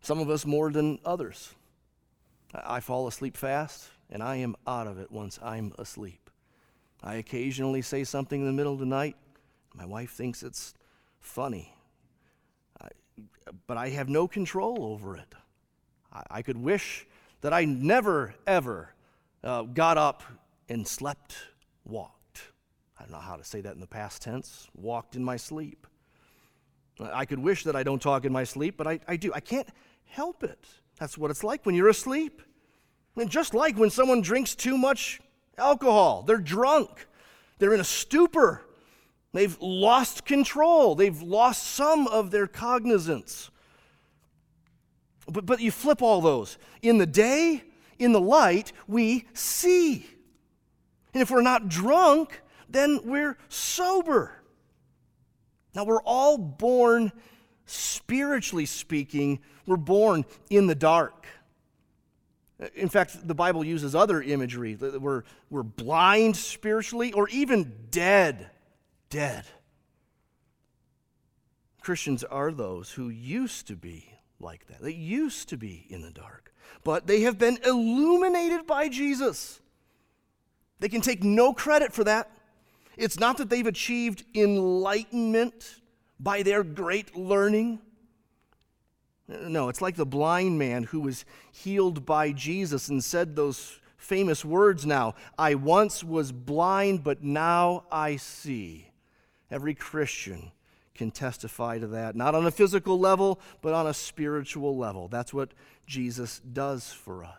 Some of us more than others. I fall asleep fast, and I am out of it once I'm asleep. I occasionally say something in the middle of the night. My wife thinks it's funny, I, but I have no control over it. I, I could wish that I never, ever uh, got up and slept, walked. I don't know how to say that in the past tense, walked in my sleep. I could wish that I don't talk in my sleep, but I, I do. I can't help it. That's what it's like when you're asleep. And just like when someone drinks too much alcohol, they're drunk, they're in a stupor, they've lost control, they've lost some of their cognizance. But, but you flip all those. In the day, in the light, we see. And if we're not drunk, then we're sober. Now, we're all born, spiritually speaking, we're born in the dark. In fact, the Bible uses other imagery. We're, we're blind spiritually or even dead. Dead. Christians are those who used to be like that. They used to be in the dark, but they have been illuminated by Jesus. They can take no credit for that. It's not that they've achieved enlightenment by their great learning. No, it's like the blind man who was healed by Jesus and said those famous words now I once was blind, but now I see. Every Christian can testify to that, not on a physical level, but on a spiritual level. That's what Jesus does for us.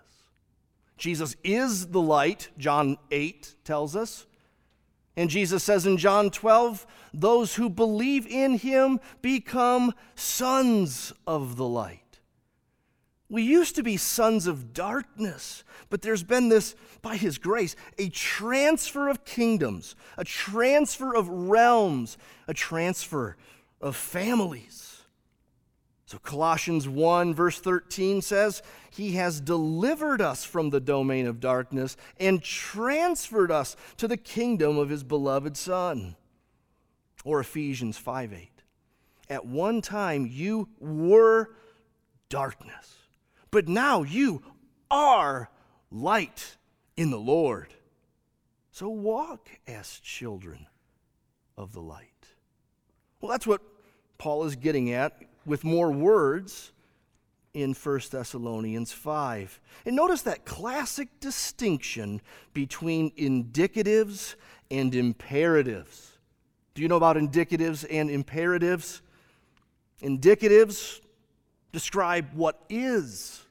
Jesus is the light, John 8 tells us. And Jesus says in John 12, those who believe in him become sons of the light. We used to be sons of darkness, but there's been this, by His grace, a transfer of kingdoms, a transfer of realms, a transfer of families. So Colossians 1, verse 13 says, He has delivered us from the domain of darkness and transferred us to the kingdom of His beloved Son. Or Ephesians 5, 8. At one time you were darkness but now you are light in the Lord. So walk as children of the light. Well, that's what Paul is getting at with more words in 1 Thessalonians 5. And notice that classic distinction between indicatives and imperatives. Do you know about indicatives and imperatives? Indicatives describe what is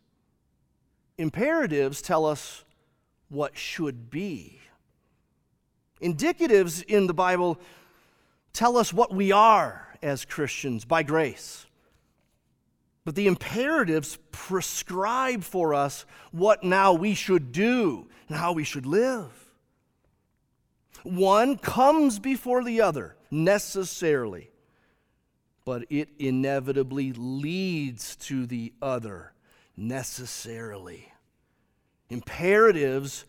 Imperatives tell us what should be. Indicatives in the Bible tell us what we are as Christians by grace. But the imperatives prescribe for us what now we should do and how we should live. One comes before the other necessarily, but it inevitably leads to the other necessarily. Imperatives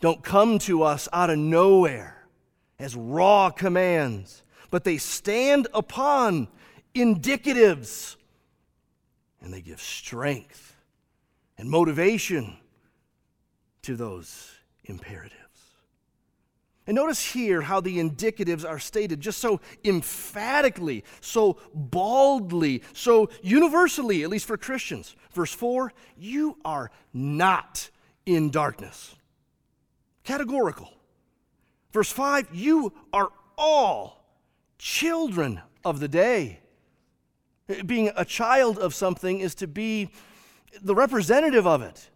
don't come to us out of nowhere as raw commands, but they stand upon indicatives and they give strength and motivation to those imperatives. And notice here how the indicatives are stated just so emphatically, so baldly, so universally, at least for Christians. Verse 4 You are not in darkness. Categorical. Verse 5 You are all children of the day. Being a child of something is to be the representative of it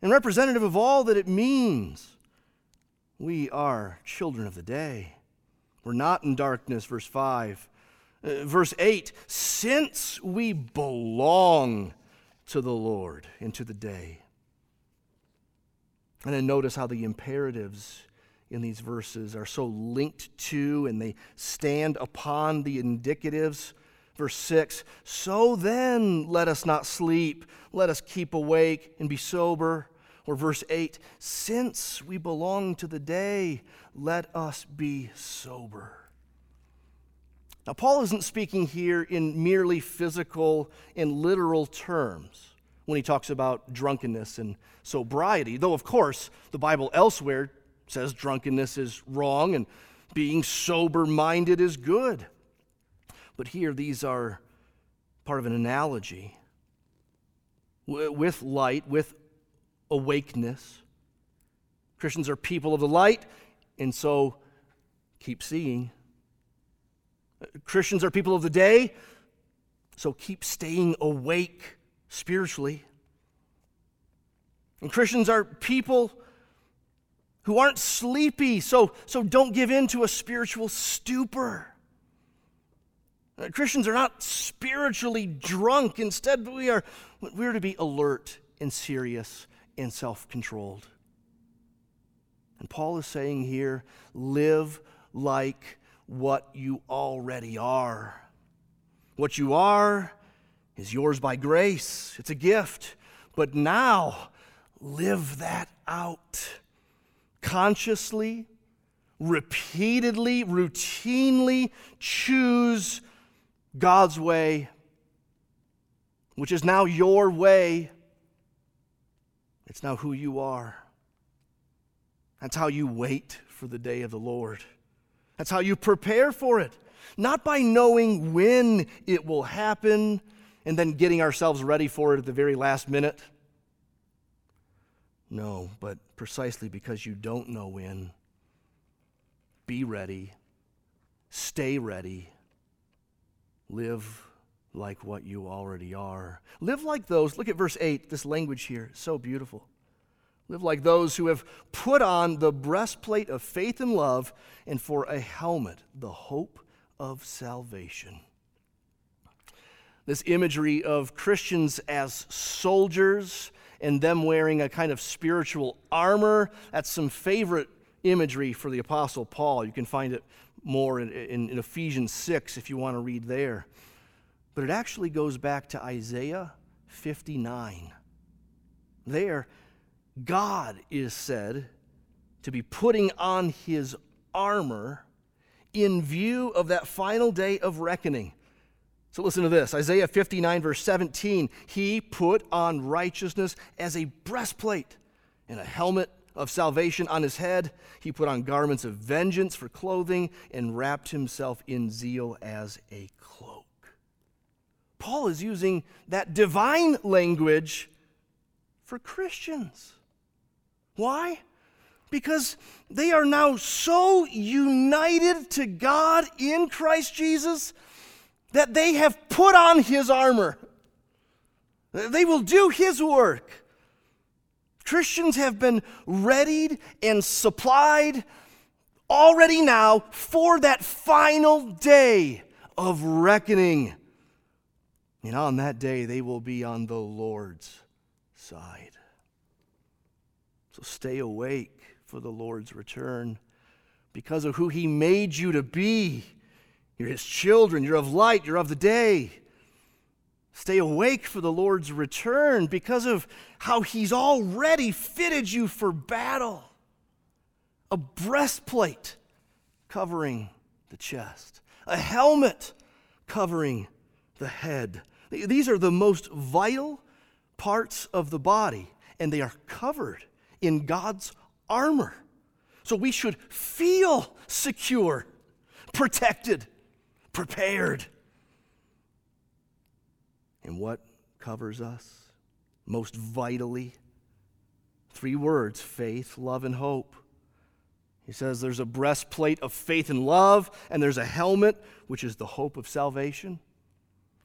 and representative of all that it means. We are children of the day. We're not in darkness, verse 5. Uh, verse 8 Since we belong to the Lord into the day. And then notice how the imperatives in these verses are so linked to and they stand upon the indicatives. Verse 6 So then let us not sleep, let us keep awake and be sober. Or verse 8, since we belong to the day, let us be sober. Now, Paul isn't speaking here in merely physical and literal terms when he talks about drunkenness and sobriety, though, of course, the Bible elsewhere says drunkenness is wrong and being sober minded is good. But here, these are part of an analogy with light, with awakeness. Christians are people of the light, and so keep seeing. Christians are people of the day, so keep staying awake spiritually. And Christians are people who aren't sleepy, so, so don't give in to a spiritual stupor. Uh, Christians are not spiritually drunk. Instead, we are, we are to be alert and serious and self controlled. And Paul is saying here live like what you already are. What you are is yours by grace, it's a gift. But now, live that out consciously, repeatedly, routinely choose God's way, which is now your way it's now who you are. That's how you wait for the day of the Lord. That's how you prepare for it. Not by knowing when it will happen and then getting ourselves ready for it at the very last minute. No, but precisely because you don't know when. Be ready. Stay ready. Live like what you already are. Live like those. Look at verse 8, this language here, so beautiful. Live like those who have put on the breastplate of faith and love, and for a helmet, the hope of salvation. This imagery of Christians as soldiers and them wearing a kind of spiritual armor. That's some favorite imagery for the Apostle Paul. You can find it more in, in, in Ephesians 6 if you want to read there. But it actually goes back to Isaiah 59. There, God is said to be putting on his armor in view of that final day of reckoning. So listen to this Isaiah 59, verse 17. He put on righteousness as a breastplate and a helmet of salvation on his head. He put on garments of vengeance for clothing and wrapped himself in zeal as a cloak. Paul is using that divine language for Christians. Why? Because they are now so united to God in Christ Jesus that they have put on his armor. They will do his work. Christians have been readied and supplied already now for that final day of reckoning. And on that day, they will be on the Lord's side. So stay awake for the Lord's return because of who He made you to be. You're His children, you're of light, you're of the day. Stay awake for the Lord's return because of how He's already fitted you for battle. A breastplate covering the chest, a helmet covering the head. These are the most vital parts of the body, and they are covered in God's armor. So we should feel secure, protected, prepared. And what covers us most vitally? Three words faith, love, and hope. He says there's a breastplate of faith and love, and there's a helmet, which is the hope of salvation.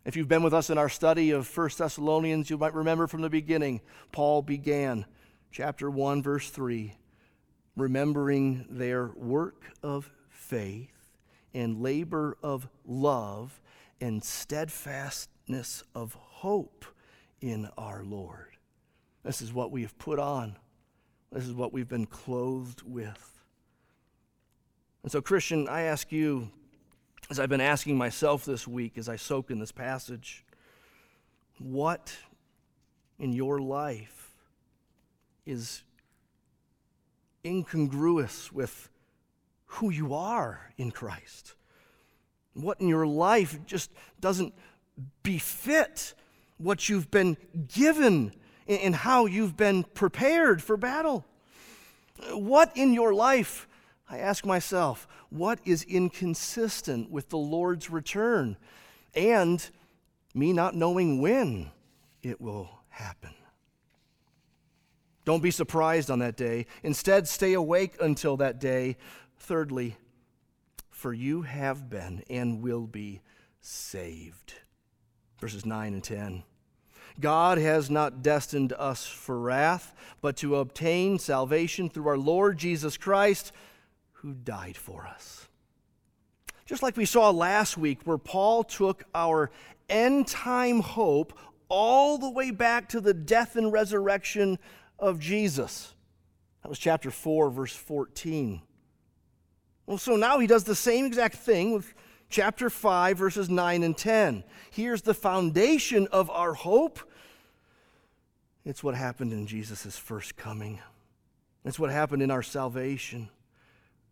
If you've been with us in our study of 1 Thessalonians, you might remember from the beginning, Paul began chapter 1, verse 3, remembering their work of faith and labor of love and steadfastness of hope in our Lord. This is what we have put on. This is what we've been clothed with. And so, Christian, I ask you as I've been asking myself this week as I soak in this passage, what in your life is incongruous with who you are in Christ? What in your life just doesn't befit what you've been given and how you've been prepared for battle? What in your life I ask myself, what is inconsistent with the Lord's return and me not knowing when it will happen? Don't be surprised on that day. Instead, stay awake until that day. Thirdly, for you have been and will be saved. Verses 9 and 10. God has not destined us for wrath, but to obtain salvation through our Lord Jesus Christ who died for us. Just like we saw last week, where Paul took our end time hope all the way back to the death and resurrection of Jesus. That was chapter 4, verse 14. Well, so now he does the same exact thing with chapter 5, verses 9 and 10. Here's the foundation of our hope it's what happened in Jesus' first coming, it's what happened in our salvation.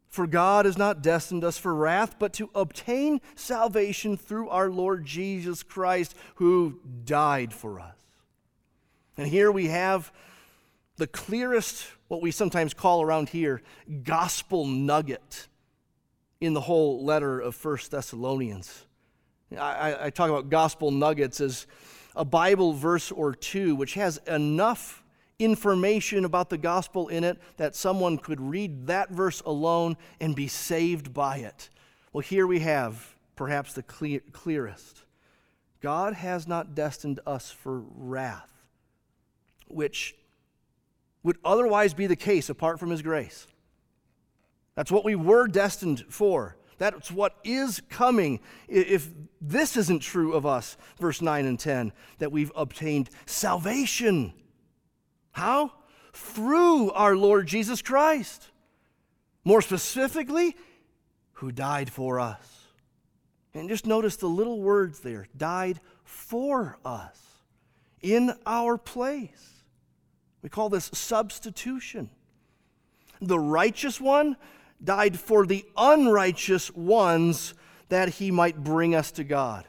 For God has not destined us for wrath, but to obtain salvation through our Lord Jesus Christ, who died for us. And here we have the clearest, what we sometimes call around here, gospel nugget in the whole letter of First Thessalonians. I, I talk about gospel nuggets as a Bible verse or two which has enough information about the gospel in it that someone could read that verse alone and be saved by it. Well, here we have perhaps the clear, clearest. God has not destined us for wrath, which would otherwise be the case apart from His grace. That's what we were destined for. That's what is coming. If this isn't true of us, verse 9 and 10, that we've obtained salvation. How? Through our Lord Jesus Christ. More specifically, who died for us. And just notice the little words there died for us in our place. We call this substitution. The righteous one died for the unrighteous ones that he might bring us to God.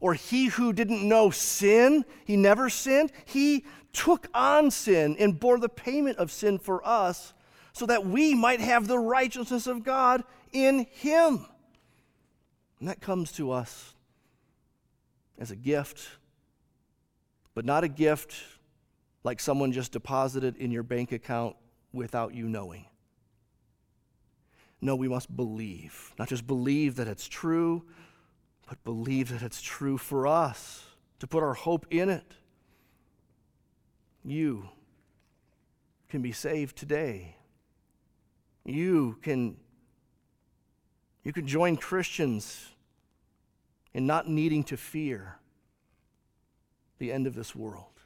Or he who didn't know sin, he never sinned, he took on sin and bore the payment of sin for us so that we might have the righteousness of God in him. And that comes to us as a gift, but not a gift like someone just deposited in your bank account without you knowing. No, we must believe. Not just believe that it's true, but believe that it's true for us, to put our hope in it. You can be saved today. You can, you can join Christians in not needing to fear the end of this world,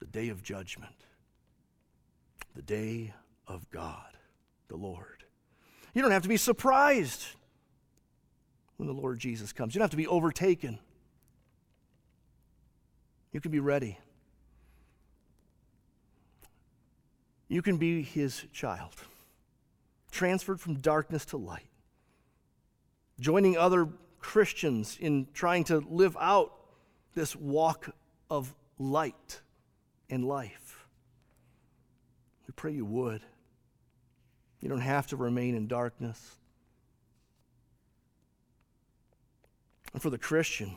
the day of judgment, the day of God the Lord. You don't have to be surprised when the Lord Jesus comes. You don't have to be overtaken. You can be ready. You can be his child, transferred from darkness to light, joining other Christians in trying to live out this walk of light and life. We pray you would. You don't have to remain in darkness. And for the Christian,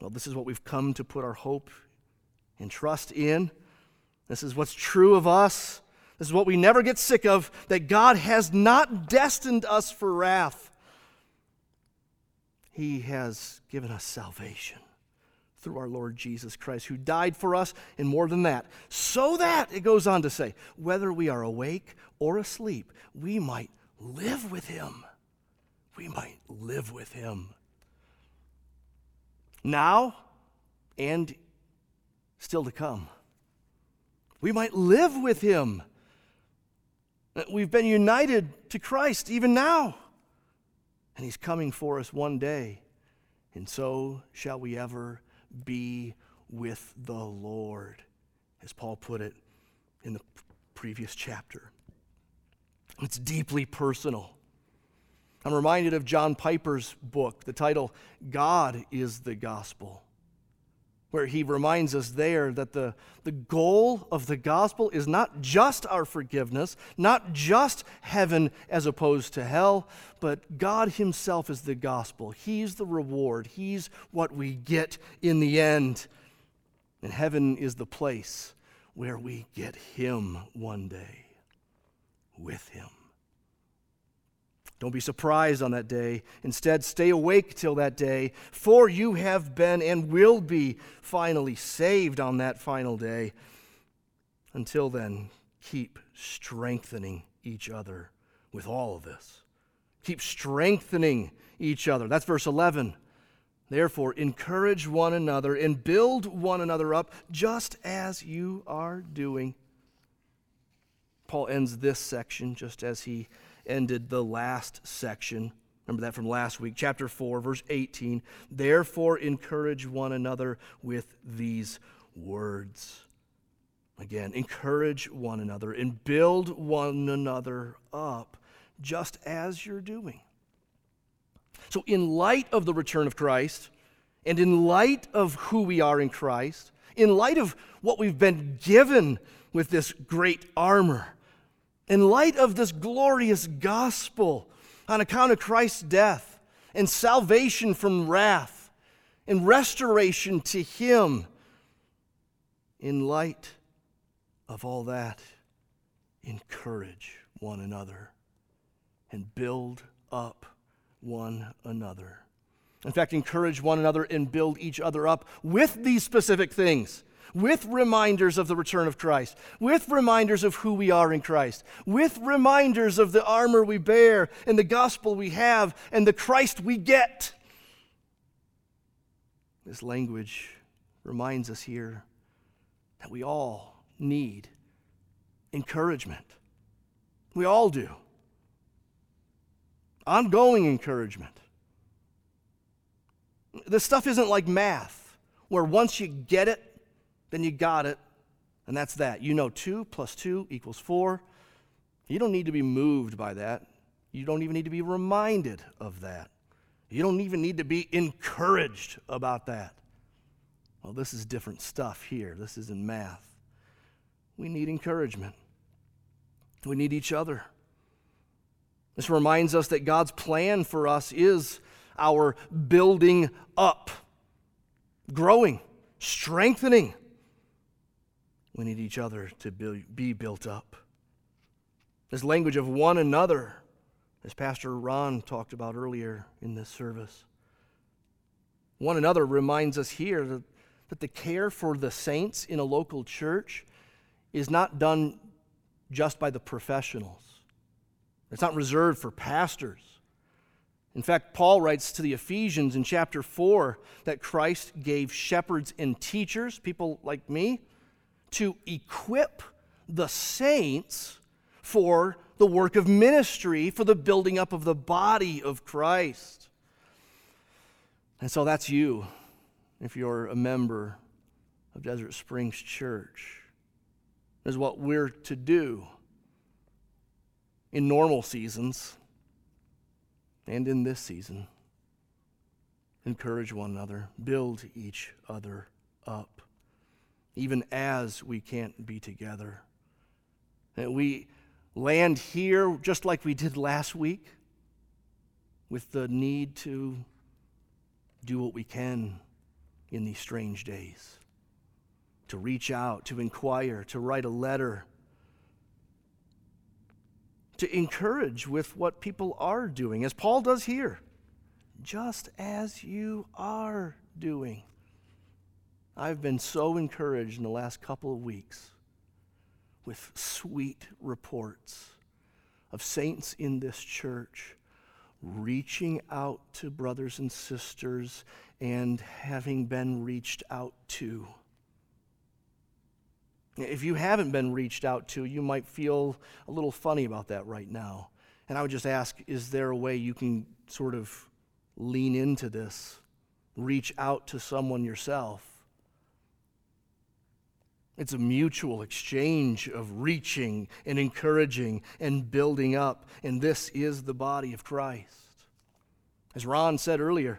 well, this is what we've come to put our hope and trust in. This is what's true of us. This is what we never get sick of that God has not destined us for wrath. He has given us salvation through our Lord Jesus Christ, who died for us, and more than that, so that, it goes on to say, whether we are awake or asleep, we might live with him. We might live with him. Now and still to come. We might live with him. We've been united to Christ even now. And he's coming for us one day. And so shall we ever be with the Lord, as Paul put it in the previous chapter. It's deeply personal. I'm reminded of John Piper's book, the title, God is the Gospel, where he reminds us there that the, the goal of the gospel is not just our forgiveness, not just heaven as opposed to hell, but God Himself is the gospel. He's the reward, He's what we get in the end. And heaven is the place where we get Him one day with Him. Don't be surprised on that day. Instead, stay awake till that day, for you have been and will be finally saved on that final day. Until then, keep strengthening each other with all of this. Keep strengthening each other. That's verse 11. Therefore, encourage one another and build one another up just as you are doing. Paul ends this section just as he ended the last section. Remember that from last week, chapter 4, verse 18. Therefore, encourage one another with these words. Again, encourage one another and build one another up just as you're doing. So, in light of the return of Christ, and in light of who we are in Christ, in light of what we've been given with this great armor, in light of this glorious gospel on account of Christ's death and salvation from wrath and restoration to Him, in light of all that, encourage one another and build up one another. In fact, encourage one another and build each other up with these specific things, with reminders of the return of Christ, with reminders of who we are in Christ, with reminders of the armor we bear and the gospel we have and the Christ we get. This language reminds us here that we all need encouragement. We all do. Ongoing encouragement. This stuff isn't like math, where once you get it, then you got it, and that's that. You know 2 plus 2 equals 4. You don't need to be moved by that. You don't even need to be reminded of that. You don't even need to be encouraged about that. Well, this is different stuff here. This is in math. We need encouragement, we need each other. This reminds us that God's plan for us is our building up, growing, strengthening. We need each other to be built up. This language of one another, as Pastor Ron talked about earlier in this service, one another reminds us here that, that the care for the saints in a local church is not done just by the professionals. It's not reserved for pastors. In fact, Paul writes to the Ephesians in chapter 4 that Christ gave shepherds and teachers, people like me, to equip the saints for the work of ministry, for the building up of the body of Christ. And so that's you, if you're a member of Desert Springs Church. Is what we're to do in normal seasons and in this season. Encourage one another, build each other up, even as we can't be together. That we land here just like we did last week with the need to do what we can in these strange days to reach out, to inquire, to write a letter to encourage with what people are doing, as Paul does here, just as you are doing. I've been so encouraged in the last couple of weeks with sweet reports of saints in this church reaching out to brothers and sisters and having been reached out to. If you haven't been reached out to, you might feel a little funny about that right now. And I would just ask is there a way you can sort of lean into this, reach out to someone yourself? It's a mutual exchange of reaching and encouraging and building up. And this is the body of Christ. As Ron said earlier,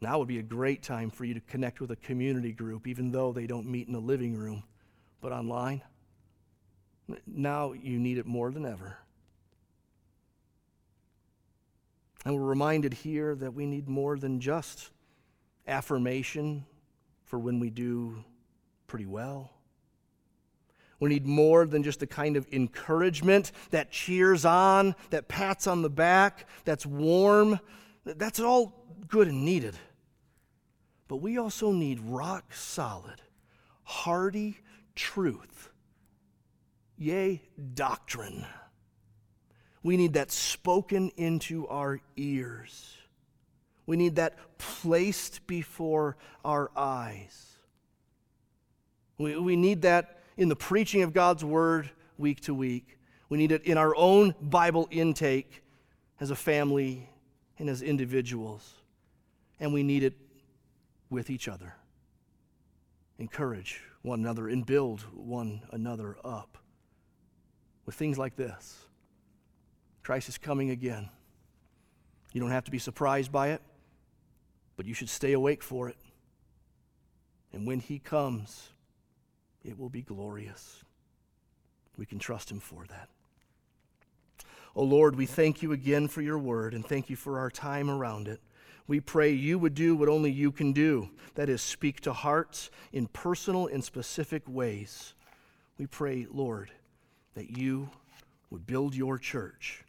now would be a great time for you to connect with a community group, even though they don't meet in a living room but online. Now you need it more than ever. And we're reminded here that we need more than just affirmation for when we do pretty well. We need more than just a kind of encouragement that cheers on, that pats on the back, that's warm. That's all good and needed. But we also need rock solid, hearty truth, yea, doctrine. We need that spoken into our ears. We need that placed before our eyes. We, we need that in the preaching of God's word week to week. We need it in our own Bible intake as a family and as individuals. And we need it with each other. Encourage one another and build one another up with things like this. Christ is coming again. You don't have to be surprised by it, but you should stay awake for it. And when he comes, it will be glorious. We can trust him for that. Oh Lord, we thank you again for your word and thank you for our time around it we pray you would do what only you can do that is, speak to hearts in personal and specific ways. We pray, Lord, that you would build your church.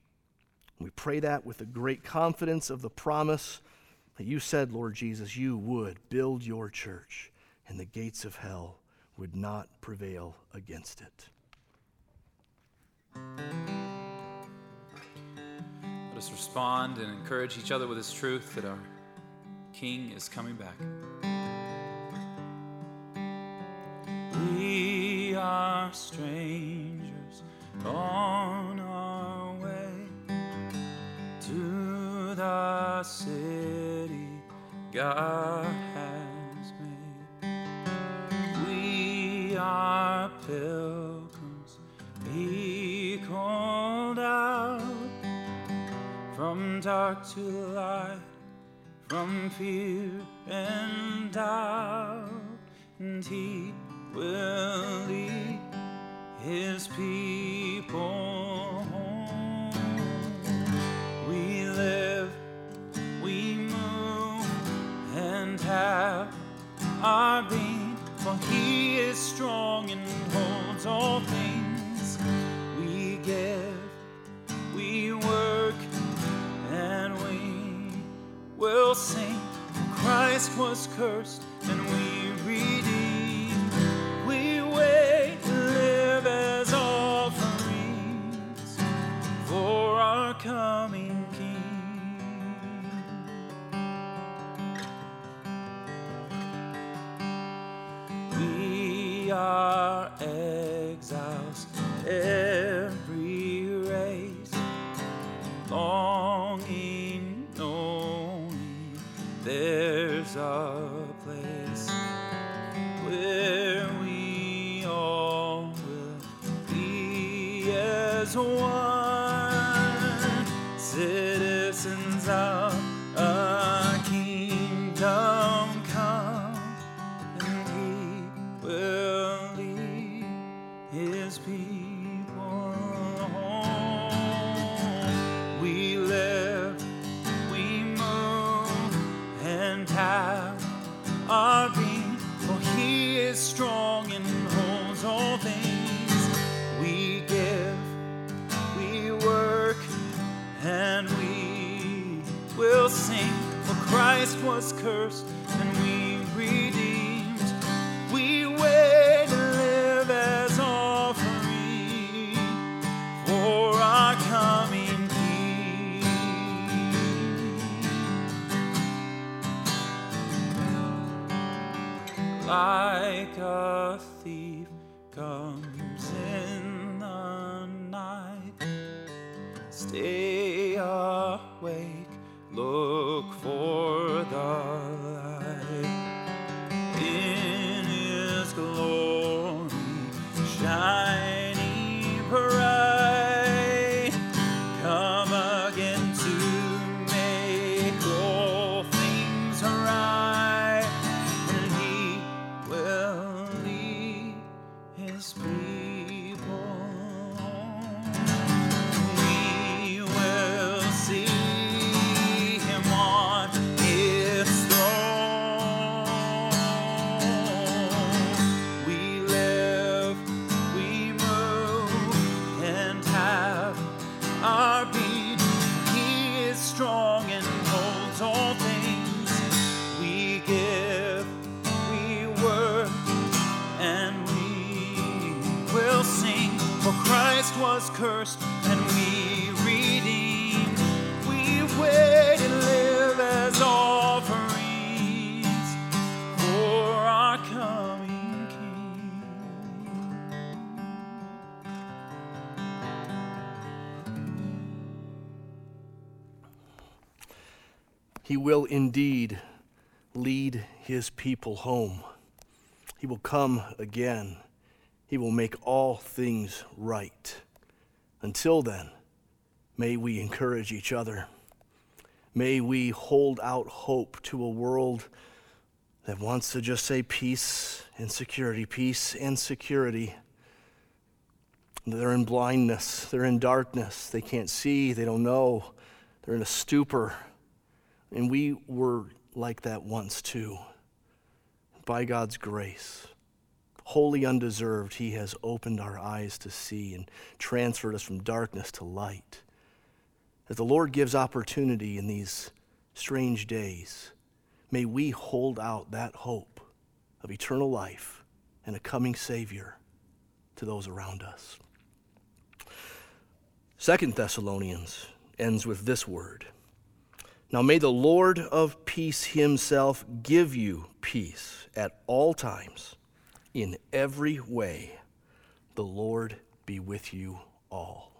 We pray that with the great confidence of the promise that you said, Lord Jesus, you would build your church and the gates of hell would not prevail against it. Let us respond and encourage each other with this truth that our King is coming back. We are strangers on our way to the city God pilgrims, He called out from dark to light, from fear and doubt, and He will lead His people home. We live, we move, and have our being, for He is strong all things. We give, we work, and we will sing. Christ was cursed, Stay awake, look for the will indeed lead his people home. He will come again. He will make all things right. Until then, may we encourage each other. May we hold out hope to a world that wants to just say peace and security, peace and security. They're in blindness, they're in darkness, they can't see, they don't know, they're in a stupor. And we were like that once too. By God's grace, wholly undeserved, He has opened our eyes to see and transferred us from darkness to light. As the Lord gives opportunity in these strange days, may we hold out that hope of eternal life and a coming Savior to those around us. Second Thessalonians ends with this word. Now may the Lord of peace himself give you peace at all times, in every way. The Lord be with you all.